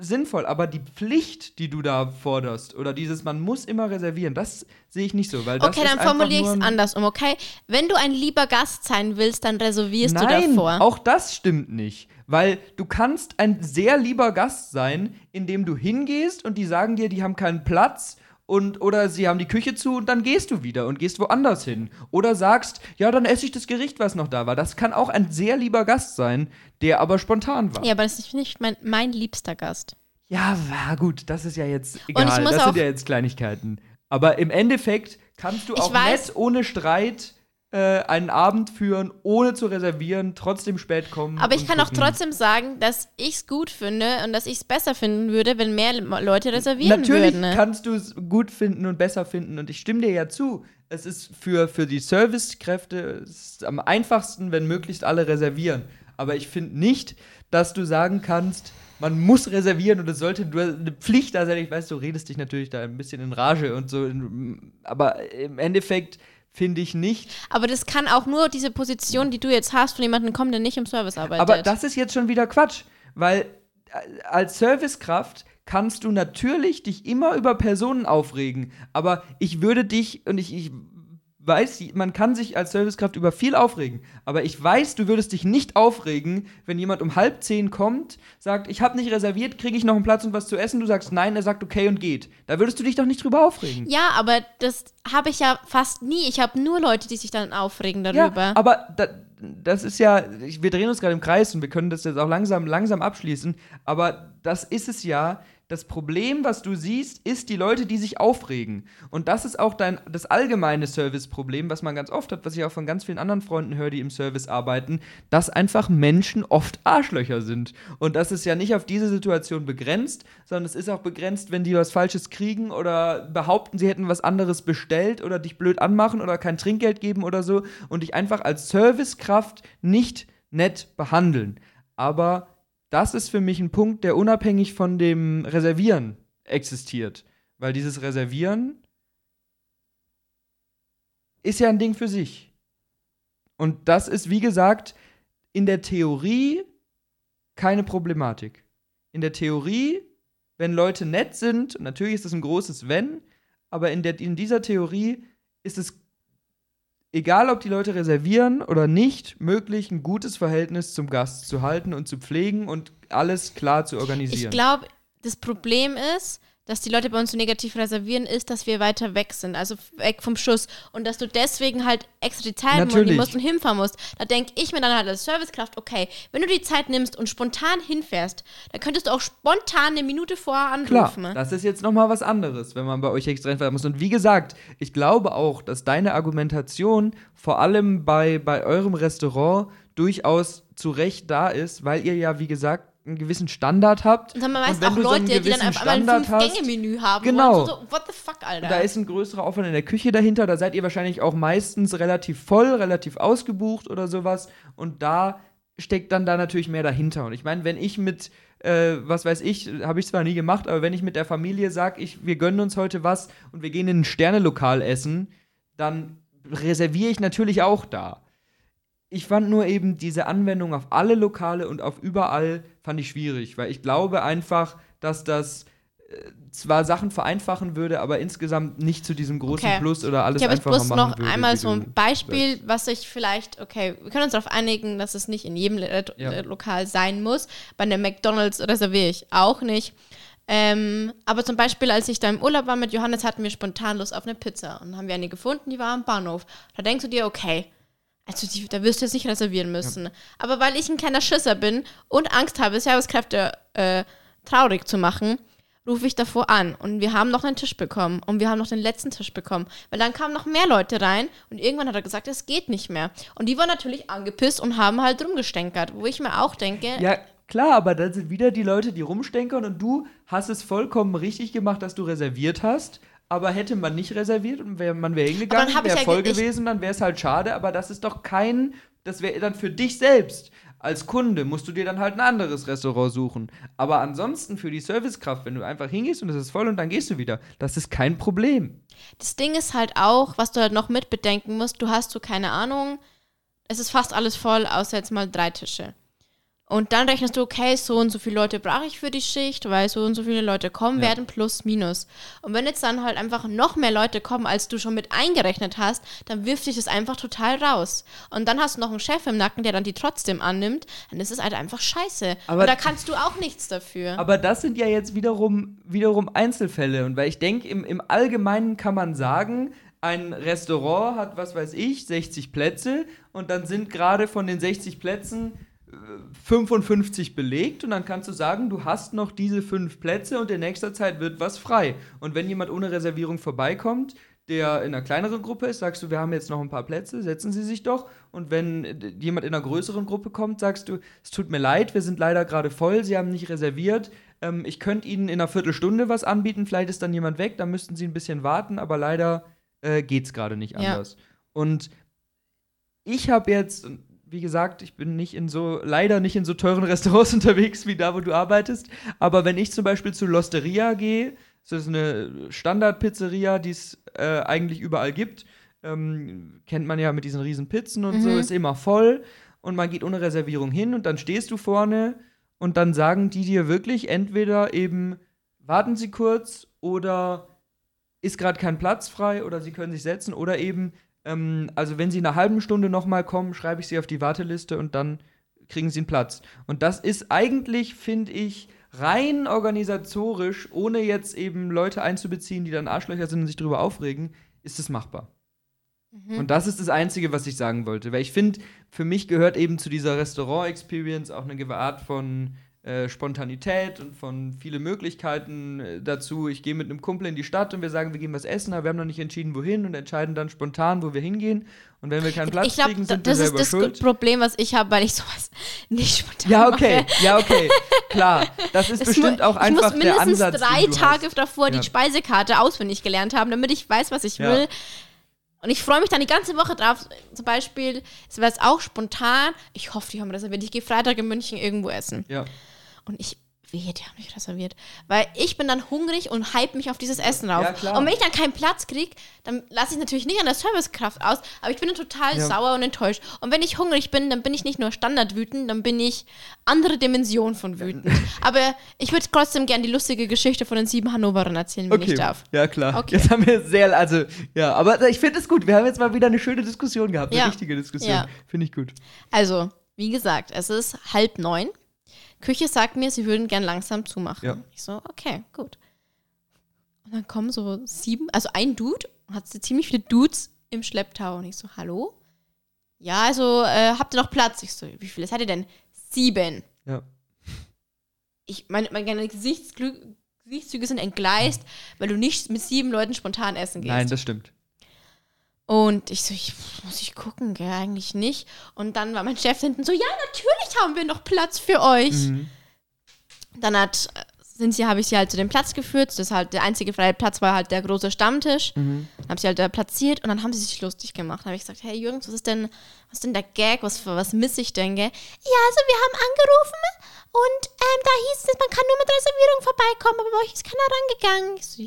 sinnvoll, aber die Pflicht, die du da forderst, oder dieses, man muss immer reservieren, das sehe ich nicht so. Weil Okay, dann formuliere ich es ein- andersrum, okay? Wenn du ein lieber Gast sein willst, dann reservierst Nein, du davor. auch das stimmt nicht. Weil du kannst ein sehr lieber Gast sein, indem du hingehst und die sagen dir, die haben keinen Platz und oder sie haben die Küche zu und dann gehst du wieder und gehst woanders hin. Oder sagst, ja, dann esse ich das Gericht, was noch da war. Das kann auch ein sehr lieber Gast sein, der aber spontan war. Ja, aber das ist nicht mein, mein liebster Gast. Ja, war gut, das ist ja jetzt egal. ich muss das sind ja jetzt Kleinigkeiten. Aber im Endeffekt kannst du Ich auch weiß- nett ohne Streit einen Abend führen, ohne zu reservieren, trotzdem spät kommen. Aber ich kann auch gucken. trotzdem sagen, dass ich es gut finde und dass ich es besser finden würde, wenn mehr Le- Leute reservieren Natürlich würden. ne? kannst du es gut finden und besser finden und ich stimme dir ja zu. Es ist für, für die Servicekräfte am einfachsten, wenn möglichst alle reservieren. Aber ich finde nicht, dass du sagen kannst, man muss reservieren und es sollte nur eine Pflicht da sein. Ich weiß, du redest dich natürlich da ein bisschen in Rage und so, aber im Endeffekt finde ich nicht. Aber das kann auch nur diese Position, die du jetzt hast, von jemandem kommen, der nicht im Service arbeitet. Aber das ist jetzt schon wieder Quatsch, weil äh, als Servicekraft kannst du natürlich dich immer über Personen aufregen, aber ich würde dich und ich, ich weiß, man kann sich als Servicekraft über viel aufregen, aber ich weiß, du würdest dich nicht aufregen, wenn jemand um halb zehn kommt, sagt, ich habe nicht reserviert, kriege ich noch einen Platz und was zu essen, du sagst nein, er sagt okay und geht. Da würdest du dich doch nicht drüber aufregen. ja, aber das habe ich ja fast nie. Ich habe nur Leute, die sich dann aufregen darüber. Ja, aber da, das ist ja, wir drehen uns gerade im Kreis und wir können das jetzt auch langsam, langsam abschließen, aber das ist es ja. Das Problem, was du siehst, ist die Leute, die sich aufregen. Und das ist auch dein, das allgemeine Serviceproblem, was man ganz oft hat, was ich auch von ganz vielen anderen Freunden höre, die im Service arbeiten, dass einfach Menschen oft Arschlöcher sind. Und das ist ja nicht auf diese Situation begrenzt, sondern es ist auch begrenzt, wenn die was Falsches kriegen oder behaupten, sie hätten was anderes bestellt oder dich blöd anmachen oder kein Trinkgeld geben oder so und dich einfach als Servicekraft nicht nett behandeln. Aber das ist für mich ein Punkt, der unabhängig von dem Reservieren existiert. Weil dieses Reservieren ist ja ein Ding für sich. Und das ist, wie gesagt, in der Theorie keine Problematik. In der Theorie, wenn Leute nett sind, natürlich ist das ein großes Wenn, aber in, der, in dieser Theorie ist es, egal ob die Leute reservieren oder nicht, möglich, ein gutes Verhältnis zum Gast zu halten und zu pflegen und alles klar zu ich organisieren. glaube, das Problem ist, dass die Leute bei uns so negativ reservieren, ist, dass wir weiter weg sind, also weg vom Schuss. Und dass du deswegen halt extra die Zeit nehmen musst und hinfahren musst. Da denke ich mir dann halt als Servicekraft, okay, wenn du die Zeit nimmst und spontan hinfährst, dann könntest du auch spontan eine Minute vorher Klar, anrufen. ne? das ist jetzt noch mal was anderes, wenn man bei euch extra hinfahren muss. Und wie gesagt, ich glaube auch, dass deine Argumentation vor allem bei, bei eurem Restaurant durchaus zu Recht da ist, weil ihr ja, wie gesagt, einen gewissen Standard habt. Und dann haben wir meist wenn auch du so Leute, die dann auf einmal ein Fünf-Gänge-Menü haben Genau. So, what the fuck, Alter? Da ist ein größerer Aufwand in der Küche dahinter. Da seid ihr wahrscheinlich auch meistens relativ voll, relativ ausgebucht oder sowas. Und da steckt dann da natürlich mehr dahinter. Und ich meine, wenn ich mit, äh, was weiß ich, habe ich zwar nie gemacht, aber wenn ich mit der Familie sage, ich, wir gönnen uns heute was und wir gehen in ein Sternelokal essen, dann reserviere ich natürlich auch da. Ich fand nur eben diese Anwendung auf alle Lokale und auf überall fand ich schwierig, weil ich glaube einfach, dass das äh, zwar Sachen vereinfachen würde, aber insgesamt nicht zu diesem großen Okay. Plus oder alles Ich habe jetzt einfacher bloß machen noch würde. einmal so ein Beispiel, sagst. was ich vielleicht, okay, wir können uns darauf einigen, dass es nicht in jedem äh, Ja. Lokal sein muss. Bei einem McDonalds reserviere ich auch nicht. Ähm, aber zum Beispiel, als ich da im Urlaub war mit Johannes, hatten wir spontan Lust auf eine Pizza. Und haben wir eine gefunden, die war am Bahnhof. Da denkst du dir, okay, also die, da wirst du jetzt nicht reservieren müssen. Aber weil ich ein kleiner Schisser bin und Angst habe, Servicekräfte äh, traurig zu machen, rufe ich davor an. Und wir haben noch einen Tisch bekommen. Und wir haben noch den letzten Tisch bekommen. Weil dann kamen noch mehr Leute rein. Und irgendwann hat er gesagt, es geht nicht mehr. Und die waren natürlich angepisst und haben halt rumgestänkert. Wo ich mir auch denke, Ja, klar, aber dann sind wieder die Leute, die rumstenkern und du hast es vollkommen richtig gemacht, dass du reserviert hast. Aber hätte man nicht reserviert und wär, man wäre hingegangen, wäre ja voll gewesen, dann wäre es halt schade. Aber das ist doch kein, das wäre dann für dich selbst. Als Kunde musst du dir dann halt ein anderes Restaurant suchen. Aber ansonsten für die Servicekraft, wenn du einfach hingehst und es ist voll und dann gehst du wieder, das ist kein Problem. Das Ding ist halt auch, was du halt noch mit bedenken musst, du hast so keine Ahnung, es ist fast alles voll, außer jetzt mal drei Tische. Und dann rechnest du, okay, so und so viele Leute brauche ich für die Schicht, weil so und so viele Leute kommen Ja. werden, plus, minus. Und wenn jetzt dann halt einfach noch mehr Leute kommen, als du schon mit eingerechnet hast, dann wirft dich das einfach total raus. Und dann hast du noch einen Chef im Nacken, der dann die trotzdem annimmt, dann ist es halt einfach scheiße. Aber- und da kannst du auch nichts dafür. Aber das sind ja jetzt wiederum, wiederum Einzelfälle. Und weil ich denke, im, im Allgemeinen kann man sagen, ein Restaurant hat, was weiß ich, 60 Plätze und dann sind gerade von den 60 Plätzen 55 belegt und dann kannst du sagen, du hast noch diese fünf Plätze und in nächster Zeit wird was frei. Und wenn jemand ohne Reservierung vorbeikommt, der in einer kleineren Gruppe ist, sagst du, wir haben jetzt noch ein paar Plätze, setzen Sie sich doch. Und wenn jemand in einer größeren Gruppe kommt, sagst du, es tut mir leid, wir sind leider gerade voll, Sie haben nicht reserviert. Ähm, ich könnte Ihnen in einer Viertelstunde was anbieten, vielleicht ist dann jemand weg, dann müssten Sie ein bisschen warten, aber leider äh, geht es gerade nicht Ja. anders. Und ich habe jetzt, wie gesagt, ich bin nicht in so, leider nicht in so teuren Restaurants unterwegs wie da, wo du arbeitest. Aber wenn ich zum Beispiel zu L'Osteria gehe, das ist eine Standardpizzeria, die es äh, eigentlich überall gibt, ähm, kennt man ja mit diesen riesen Pizzen und so, Mhm. ist immer voll und man geht ohne Reservierung hin und dann stehst du vorne und dann sagen die dir wirklich entweder eben, warten Sie kurz oder ist gerade kein Platz frei oder Sie können sich setzen oder eben, ähm, also wenn Sie in einer halben Stunde nochmal kommen, schreibe ich Sie auf die Warteliste und dann kriegen Sie einen Platz. Und das ist eigentlich, finde ich, rein organisatorisch, ohne jetzt eben Leute einzubeziehen, die dann Arschlöcher sind und sich darüber aufregen, ist es machbar. Mhm. Und das ist das Einzige, was ich sagen wollte. Weil ich finde, für mich gehört eben zu dieser Restaurant-Experience auch eine gewisse Art von äh, Spontanität und von viele Möglichkeiten äh, dazu. Ich gehe mit einem Kumpel in die Stadt und wir sagen, wir gehen was essen, aber wir haben noch nicht entschieden, wohin und entscheiden dann spontan, wo wir hingehen. Und wenn wir keinen Platz ich glaube, kriegen, sind wir das ist selber das schuld. Problem, was ich habe, weil ich sowas nicht spontan Ja, okay, mache. ja, okay, klar. Das ist Es bestimmt auch einfach ich muss der mindestens Ansatz, drei Tage hast. davor Ja. die Speisekarte auswendig gelernt haben, damit ich weiß, was ich Ja. will. Und ich freue mich dann die ganze Woche drauf. Zum Beispiel, es wäre jetzt auch spontan. Ich hoffe, die haben reserviert. Ich gehe Freitag in München irgendwo essen. Ja. Und ich, wehe, die haben mich reserviert. Weil ich bin dann hungrig und hype mich auf dieses Essen rauf. Ja. Und wenn ich dann keinen Platz kriege, dann lasse ich natürlich nicht an der Servicekraft aus, aber ich bin dann total Ja. sauer und enttäuscht. Und wenn ich hungrig bin, dann bin ich nicht nur standardwütend, dann bin ich andere Dimension von wütend. aber ich würde trotzdem gerne die lustige Geschichte von den sieben Hannoverern erzählen, wenn Okay, ich darf. ja klar. Okay. Jetzt haben wir sehr, also, ja, aber ich finde es gut. Wir haben jetzt mal wieder eine schöne Diskussion gehabt, eine Ja. richtige Diskussion. Finde ich gut. Also, wie gesagt, es ist halb neun. Küche sagt mir, sie würden gern langsam zumachen. Ja. Ich so, okay, gut. Und dann kommen so sieben, also ein Dude, hat so ziemlich viele Dudes im Schlepptau. Und ich so, hallo? Ja, also, äh, habt ihr noch Platz? Ich so, wie viele seid ihr denn? Sieben. Ja. Ich, meine, meine Gesichtszüge sind entgleist, weil du nicht mit sieben Leuten spontan essen gehst. Nein, das stimmt. Und ich so, ich, muss ich gucken, gell, eigentlich nicht. Und dann war mein Chef hinten so, ja, natürlich haben wir noch Platz für euch. Mhm. Dann hat, sind sie, habe ich sie halt zu dem Platz geführt. Das ist halt der einzige freie Platz war halt der große Stammtisch. Mhm. Dann habe sie halt da platziert und dann haben sie sich lustig gemacht. Dann habe ich gesagt, hey Jürgens, was ist denn, was ist denn der Gag? Was, was miss ich denn, gell? Ja, also wir haben angerufen und ähm, da hieß es, man kann nur mit Reservierung vorbeikommen, aber bei euch ist keiner rangegangen. Ich so,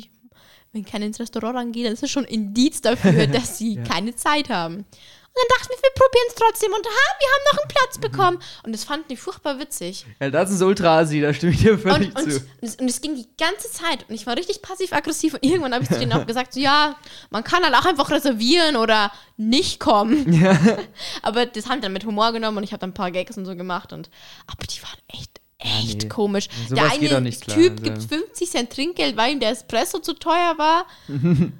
wenn keiner ins Restaurant rangeht, dann ist das schon ein Indiz dafür, dass sie Ja. keine Zeit haben. Und dann dachten wir, wir probieren es trotzdem und ha, wir haben noch einen Platz Mhm. bekommen. Und das fanden die furchtbar witzig. Ja, das ist Ultra-Asi, da stimme ich dir völlig Und, zu. und, es, und es ging die ganze Zeit und ich war richtig passiv-aggressiv und irgendwann habe ich zu denen auch gesagt, so, ja, man kann halt auch einfach reservieren oder nicht kommen. Ja. Aber das haben die dann mit Humor genommen und ich habe dann ein paar Gags und so gemacht und aber die waren echt, echt nee. komisch. Sowas der eine nicht klar, Typ also. gibt 50 Cent Trinkgeld, weil ihm der Espresso zu teuer war.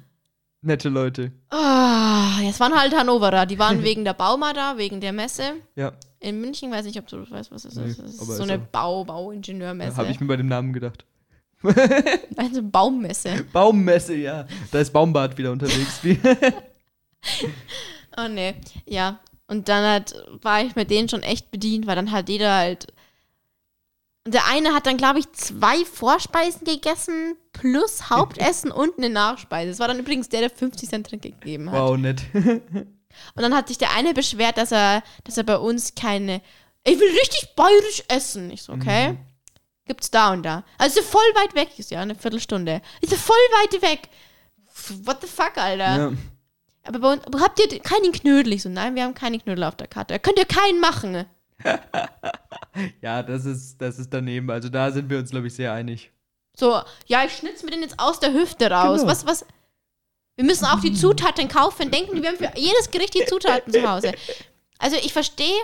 Nette Leute. Ah, es waren halt Hannoverer, die waren wegen der Bauma da, wegen der Messe. Ja, In München, weiß nicht, ob du weißt, was das Nee, ist. Das ist so ist eine Bau, Bauingenieurmesse. habe ich mir bei dem Namen gedacht. Also Baummesse. Baummesse, ja. Da ist Baumbad wieder unterwegs. Oh nee, ja. Und dann halt war ich mit denen schon echt bedient, weil dann halt jeder halt. Und der eine hat dann, glaube ich, zwei Vorspeisen gegessen, plus Hauptessen und eine Nachspeise. Das war dann übrigens der, der 50 Cent Trinkgeld gegeben hat. wow, nett. Und dann hat sich der eine beschwert, dass er, dass er bei uns keine. Ich will richtig bayerisch essen. Ich so, okay. Mhm. Gibt's da und da. Also voll weit weg ist ja, eine Viertelstunde. Ist ja voll weit weg. What the fuck, Alter? Ja. Aber bei uns, habt ihr keinen Knödel? Ich so, nein, wir haben keine Knödel auf der Karte. Könnt ihr keinen machen? ja, das ist, das ist daneben. Also da sind wir uns, glaube ich, sehr einig. So, ja, ich schnitz mir den jetzt aus der Hüfte raus. Genau. Was, was? Wir müssen auch die Zutaten kaufen. Denken, wir haben für jedes Gericht die Zutaten zu Hause. Also ich verstehe,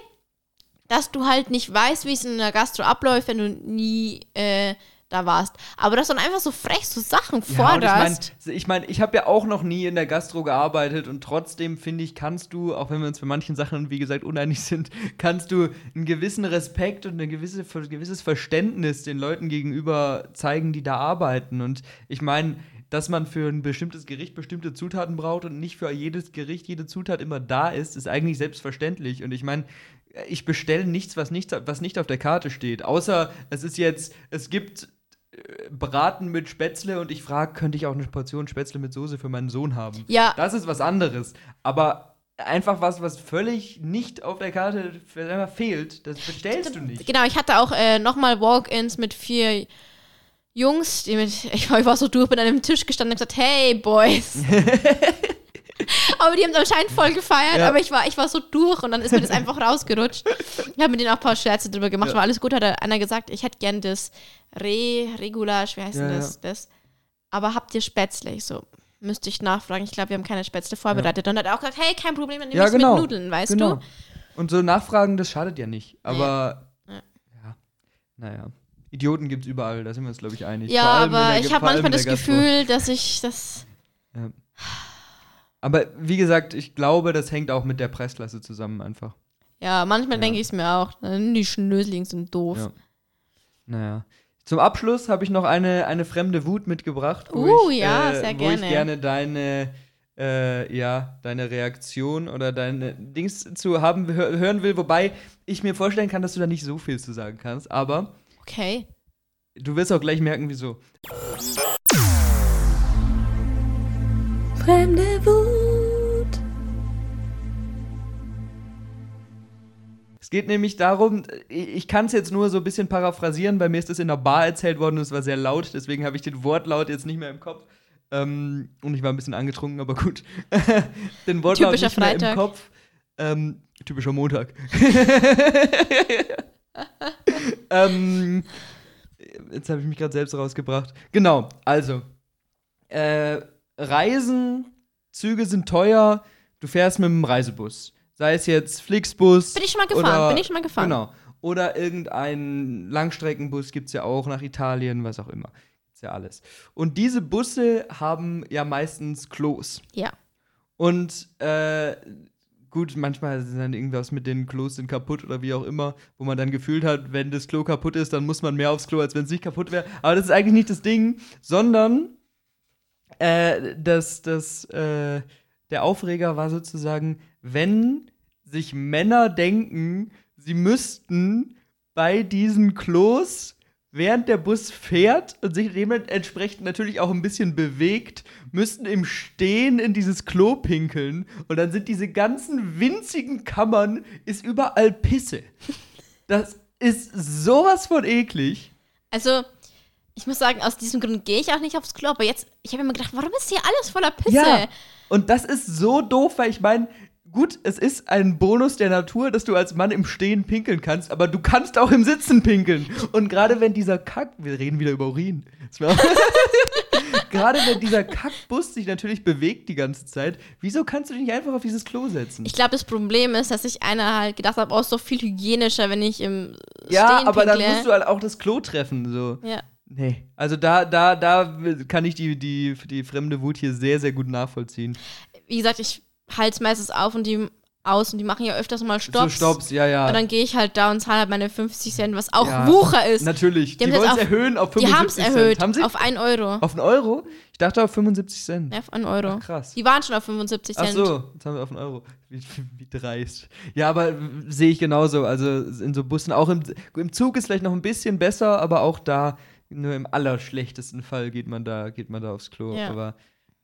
dass du halt nicht weißt, wie es in der Gastro abläuft, wenn du nie äh, da warst. Aber dass du dann einfach so frech so Sachen Ja, forderst. ich meine, ich, mein, ich habe ja auch noch nie in der Gastro gearbeitet und trotzdem finde ich, kannst du, auch wenn wir uns bei manchen Sachen, wie gesagt, uneinig sind, kannst du einen gewissen Respekt und ein gewisse, gewisses Verständnis den Leuten gegenüber zeigen, die da arbeiten. Und ich meine, dass man für ein bestimmtes Gericht bestimmte Zutaten braucht und nicht für jedes Gericht jede Zutat immer da ist, ist eigentlich selbstverständlich. Und ich meine, ich bestelle nichts, was nicht, was nicht auf der Karte steht. Außer es ist jetzt, es gibt Braten mit Spätzle und ich frage, könnte ich auch eine Portion Spätzle mit Soße für meinen Sohn haben? Ja. Das ist was anderes. Aber einfach was, was völlig nicht auf der Karte fehlt, das bestellst du nicht. Genau, ich hatte auch äh, nochmal Walk-ins mit vier Jungs, die mit, ich, war- ich war so durch, bin an einem Tisch gestanden und gesagt, hey Boys. aber die haben es anscheinend voll gefeiert, Ja. aber ich war, ich war so durch und dann ist mir das einfach rausgerutscht. Ich habe mit denen auch ein paar Scherze drüber gemacht, Ja. war alles gut, hat einer gesagt, ich hätte gern das Re, Regulasch, wie heißt Ja, denn das, das? Aber habt ihr Spätzle? Ich so, müsste ich nachfragen, ich glaube, wir haben keine Spätzle vorbereitet. Und hat er auch gesagt, hey, kein Problem, dann nehme Ja, ich genau. mit Nudeln, weißt genau. du? Und so nachfragen, das schadet ja nicht. Aber Ja. ja, naja. Idioten gibt es überall, da sind wir uns, glaube ich, einig. Ja, aber ich habe manchmal das Gastro. Gefühl, dass ich das Aber wie gesagt, ich glaube, das hängt auch mit der Preisklasse zusammen einfach. Ja, manchmal Ja. denke ich es mir auch. Die Schnöseligen sind doof. Ja. Naja. Zum Abschluss habe ich noch eine, eine fremde Wut mitgebracht. Wo Uh, ich, ja, äh, sehr wo ich gerne. gerne deine, äh, ja, deine Reaktion oder deine Dings zu haben hör, hören will. Wobei ich mir vorstellen kann, dass du da nicht so viel zu sagen kannst. Aber Okay. du wirst auch gleich merken, wieso. Fremde Wut. Es geht nämlich darum, ich kann es jetzt nur so ein bisschen paraphrasieren, bei mir ist es in der Bar erzählt worden und es war sehr laut, deswegen habe ich den Wortlaut jetzt nicht mehr im Kopf. Ähm, und ich war ein bisschen angetrunken, aber gut. den Wortlaut Typischer nicht mehr Freitag. im Kopf. Ähm, typischer Montag. ähm, jetzt habe ich mich gerade selbst rausgebracht. Genau, also. Äh, Reisen, Züge sind teuer, du fährst mit dem Reisebus. Sei es jetzt Flixbus. Bin ich schon mal gefahren, oder- bin ich schon mal gefahren. Genau. Oder irgendein Langstreckenbus gibt es ja auch nach Italien, was auch immer. Ist ja alles. Und diese Busse haben ja meistens Klos. Ja. Und äh, gut, manchmal ist dann irgendwas mit den Klos sind kaputt oder wie auch immer, wo man dann gefühlt hat, wenn das Klo kaputt ist, dann muss man mehr aufs Klo, als wenn es nicht kaputt wäre. Aber das ist eigentlich nicht das Ding, sondern äh, das, das, äh, der Aufreger war sozusagen, wenn sich Männer denken, sie müssten bei diesen Klos, während der Bus fährt und sich dementsprechend natürlich auch ein bisschen bewegt, müssten im Stehen in dieses Klo pinkeln und dann sind diese ganzen winzigen Kammern, ist überall Pisse. Das ist sowas von eklig. Also, Ich muss sagen, aus diesem Grund gehe ich auch nicht aufs Klo. Aber jetzt, ich habe immer gedacht, warum ist hier alles voller Pisse? Ja, und das ist so doof, weil ich meine, gut, es ist ein Bonus der Natur, dass du als Mann im Stehen pinkeln kannst, aber du kannst auch im Sitzen pinkeln. Und gerade wenn dieser Kack, wir reden wieder über Urin. Gerade wenn dieser Kackbus sich natürlich bewegt die ganze Zeit, wieso kannst du dich nicht einfach auf dieses Klo setzen? Ich glaube, das Problem ist, dass ich einer halt gedacht habe, oh, ist doch viel hygienischer, wenn ich im ja, Stehen aber dann pinkle. musst du halt auch das Klo treffen, so. Ja. Nee, also da, da, da kann ich die, die, die fremde Wut hier sehr, sehr gut nachvollziehen. Wie gesagt, ich halte es meistens auf und die aus und die machen ja öfters mal Stops. So Stops, ja, ja. Und dann gehe ich halt da und zahle halt meine 50 Cent, was auch Ja, Wucher ist. Natürlich. Die Die, haben wollen es erhöhen auf Die 75 haben es Cent. erhöht Haben sie? auf 1 Euro. Auf einen Euro? Ich dachte auf 75 Cent. Ja, auf 1 Euro. Ach, krass. Die waren schon auf 75 Ach Cent. so, jetzt haben wir auf einen Euro. Wie, wie dreist. Ja, aber sehe ich genauso. Also in so Bussen, auch im, im Zug ist vielleicht noch ein bisschen besser, aber auch da, nur im allerschlechtesten Fall geht man da, geht man da aufs Klo. Ja. Aber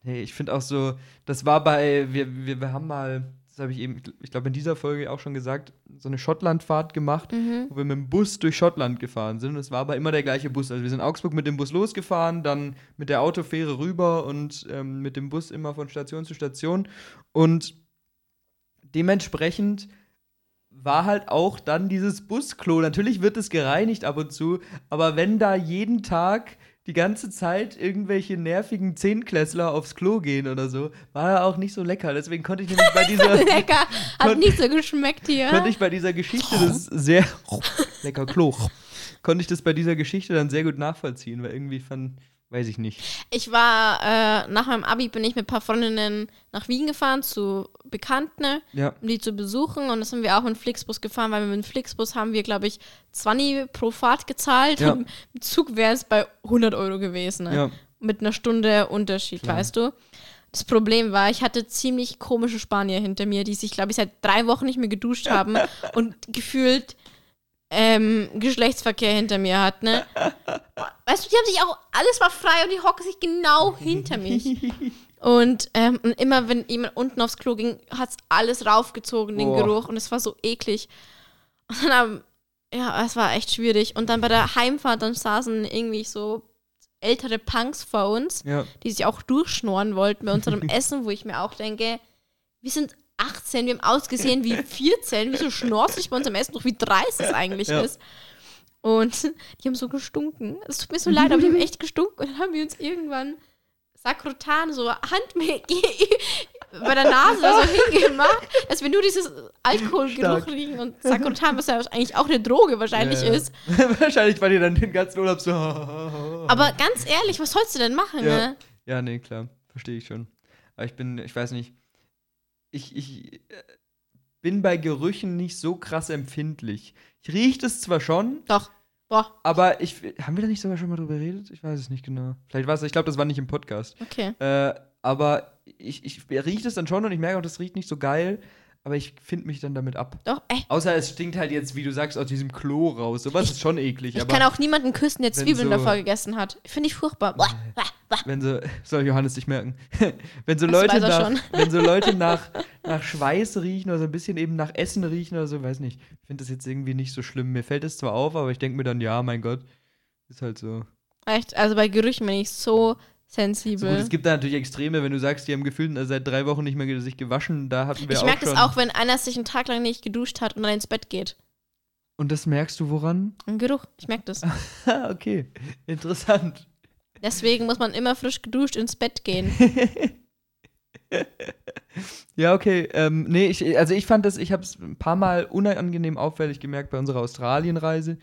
hey, ich finde auch so, das war bei, wir, wir, wir haben mal, das habe ich eben, ich glaube in dieser Folge auch schon gesagt, so eine Schottlandfahrt gemacht, Mhm. wo wir mit dem Bus durch Schottland gefahren sind. Und es war aber immer der gleiche Bus. Also wir sind in Augsburg mit dem Bus losgefahren, dann mit der Autofähre rüber und ähm, mit dem Bus immer von Station zu Station. Und dementsprechend war halt auch dann dieses Busklo. Natürlich wird es gereinigt ab und zu, aber wenn da jeden Tag die ganze Zeit irgendwelche nervigen Zehnklässler aufs Klo gehen oder so, war er auch nicht so lecker. Deswegen konnte ich nämlich bei dieser Lecker. Hat nicht so geschmeckt hier. konnte ich bei dieser Geschichte das sehr lecker Klo konnte ich das bei dieser Geschichte dann sehr gut nachvollziehen, weil irgendwie fand, weiß ich nicht. Ich war, äh, nach meinem Abi bin ich mit ein paar Freundinnen nach Wien gefahren zu Bekannten, Ja, um die zu besuchen. Und das sind wir auch mit dem Flixbus gefahren, weil mit dem Flixbus haben wir, glaube ich, 20 pro Fahrt gezahlt. Ja. Im Zug wäre es bei 100 Euro gewesen. Ne? ja. Mit einer Stunde Unterschied, Klar. weißt du? Das Problem war, ich hatte ziemlich komische Spanier hinter mir, die sich, glaube ich, seit drei Wochen nicht mehr geduscht haben und gefühlt ähm, Geschlechtsverkehr hinter mir hat, ne? Weißt du, die haben sich auch, alles war frei und die hocken sich genau hinter mich. Und, ähm, und immer, wenn jemand unten aufs Klo ging, hat es alles raufgezogen, den Boah. Geruch. Und es war so eklig. Und dann, ja, es war echt schwierig. Und dann bei der Heimfahrt, dann saßen irgendwie so ältere Punks vor uns, Ja. die sich auch durchschnorren wollten bei unserem Essen, wo ich mir auch denke, wir sind 18, wir haben ausgesehen wie 14, wieso schnorst du dich bei unserem Essen durch, wie dreist es eigentlich Ja. ist. Und die haben so gestunken. Es tut mir so leid, aber die haben echt gestunken. Und dann haben wir uns irgendwann Sakrotan, so Handmehl bei der Nase so hingemacht, dass wir nur dieses Alkoholgeruch riechen. Und Sakrotan, was ja eigentlich auch eine Droge wahrscheinlich Ja, ja. ist. Wahrscheinlich war die dann den ganzen Urlaub so. Aber ganz ehrlich, was sollst du denn machen, Ja. ne? Ja, nee, klar. Verstehe ich schon. Aber ich bin, ich weiß nicht. Ich, ich äh, bin bei Gerüchen nicht so krass empfindlich. Ich rieche das zwar schon, Doch. Boah, aber ich. Haben wir da nicht sogar schon mal drüber geredet? Ich weiß es nicht genau. Vielleicht war es, ich glaube, das war nicht im Podcast. okay. Äh, aber ich, ich rieche das dann schon und ich merke auch, das riecht nicht so geil. Aber ich finde mich dann damit ab. Doch, ey. Außer es stinkt halt jetzt, wie du sagst, aus diesem Klo raus. Sowas ist schon eklig. Ich kann auch niemanden küssen, der Zwiebeln so- davor gegessen hat. Finde ich furchtbar. Wenn so, soll Johannes dich merken, wenn so Das Leute nach, wenn so Leute nach, nach Schweiß riechen oder so ein bisschen eben nach Essen riechen oder so, weiß nicht, ich finde das jetzt irgendwie nicht so schlimm. Mir fällt es zwar auf, aber ich denke mir dann, ja, mein Gott, ist halt so. Echt, also bei Gerüchen bin ich so so sensibel. gut, es gibt da natürlich Extreme, wenn du sagst, die haben gefühlt äh, seit drei Wochen nicht mehr sich gewaschen, da hatten wir ich auch merke schon. das auch, wenn einer sich einen Tag lang nicht geduscht hat und dann ins Bett geht. Und das merkst du woran? Ein Geruch, ich merke das. Okay, interessant. Deswegen muss man immer frisch geduscht ins Bett gehen. Ja, okay. Ähm, nee, ich, also ich fand das, ich habe es ein paar Mal unangenehm auffällig gemerkt bei unserer Australienreise,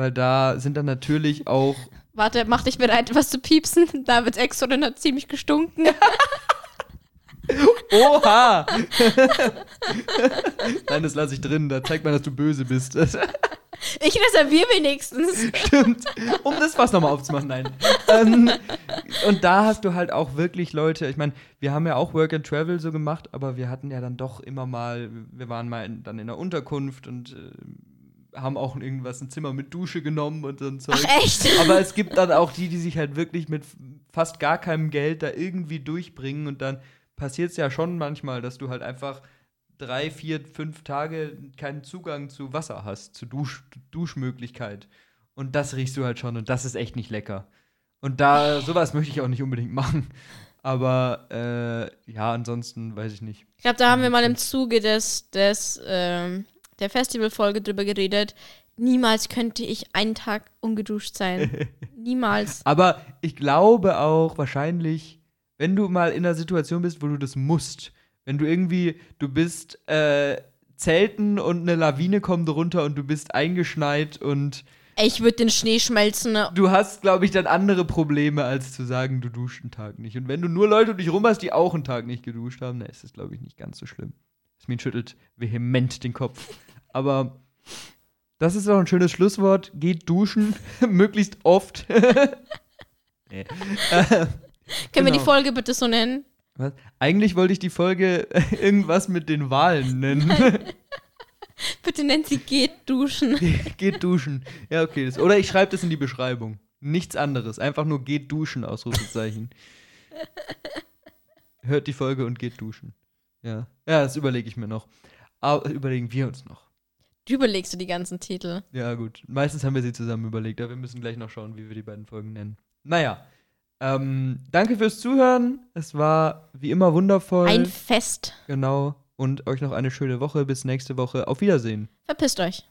weil da sind dann natürlich auch Warte, mach dich bereit, was zu piepsen. Davids Ex-Freundin hat ziemlich gestunken. Oha! Nein, das lasse ich drin. Da zeigt man, dass du böse bist. Ich reserviere wenigstens. stimmt. Um das Fass nochmal aufzumachen, nein. Ähm, und da hast du halt auch wirklich Leute, ich meine, wir haben ja auch Work and Travel so gemacht, aber wir hatten ja dann doch immer mal, wir waren mal in, dann in der Unterkunft und äh, haben auch irgendwas, ein Zimmer mit Dusche genommen und so ein Zeug. Ach, echt? Aber es gibt dann auch die, die sich halt wirklich mit fast gar keinem Geld da irgendwie durchbringen und dann passiert es ja schon manchmal, dass du halt einfach drei, vier, fünf Tage keinen Zugang zu Wasser hast, zu Dusch, Duschmöglichkeit. Und das riechst du halt schon und das ist echt nicht lecker. Und da, sowas möchte ich auch nicht unbedingt machen. Aber äh, ja, ansonsten weiß ich nicht. Ich glaube, da haben wir mal im Zuge des, des ähm, der Festivalfolge drüber geredet. Niemals könnte ich einen Tag ungeduscht sein. Niemals. Aber ich glaube auch wahrscheinlich, wenn du mal in einer Situation bist, wo du das musst, wenn du irgendwie, du bist äh, Zelten und eine Lawine kommt runter und du bist eingeschneit und Ich würde den Schnee schmelzen. du hast, glaube ich, dann andere Probleme, als zu sagen, du duscht einen Tag nicht. Und wenn du nur Leute um dich rum hast, die auch einen Tag nicht geduscht haben, dann ist das, glaube ich, nicht ganz so schlimm. Jasmin schüttelt vehement den Kopf. Aber das ist doch ein schönes Schlusswort. Geht duschen, möglichst oft. nee. äh, Können wir die Genau. Folge bitte so nennen? was? Eigentlich wollte ich die Folge irgendwas mit den Wahlen nennen. Bitte nennt sie geht duschen. geht duschen. Ja, okay. Das, oder ich schreibe das in die Beschreibung. Nichts anderes. Einfach nur geht duschen, Ausrufezeichen. Hört die Folge und geht duschen. Ja. Ja, das überlege ich mir noch. Aber überlegen wir uns noch. Du überlegst du die ganzen Titel. Ja, gut. Meistens haben wir sie zusammen überlegt, aber wir müssen gleich noch schauen, wie wir die beiden Folgen nennen. Naja. Ähm, danke fürs Zuhören. Es war wie immer wundervoll. Ein Fest. genau. Und euch noch eine schöne Woche. Bis nächste Woche. Auf Wiedersehen. Verpisst euch.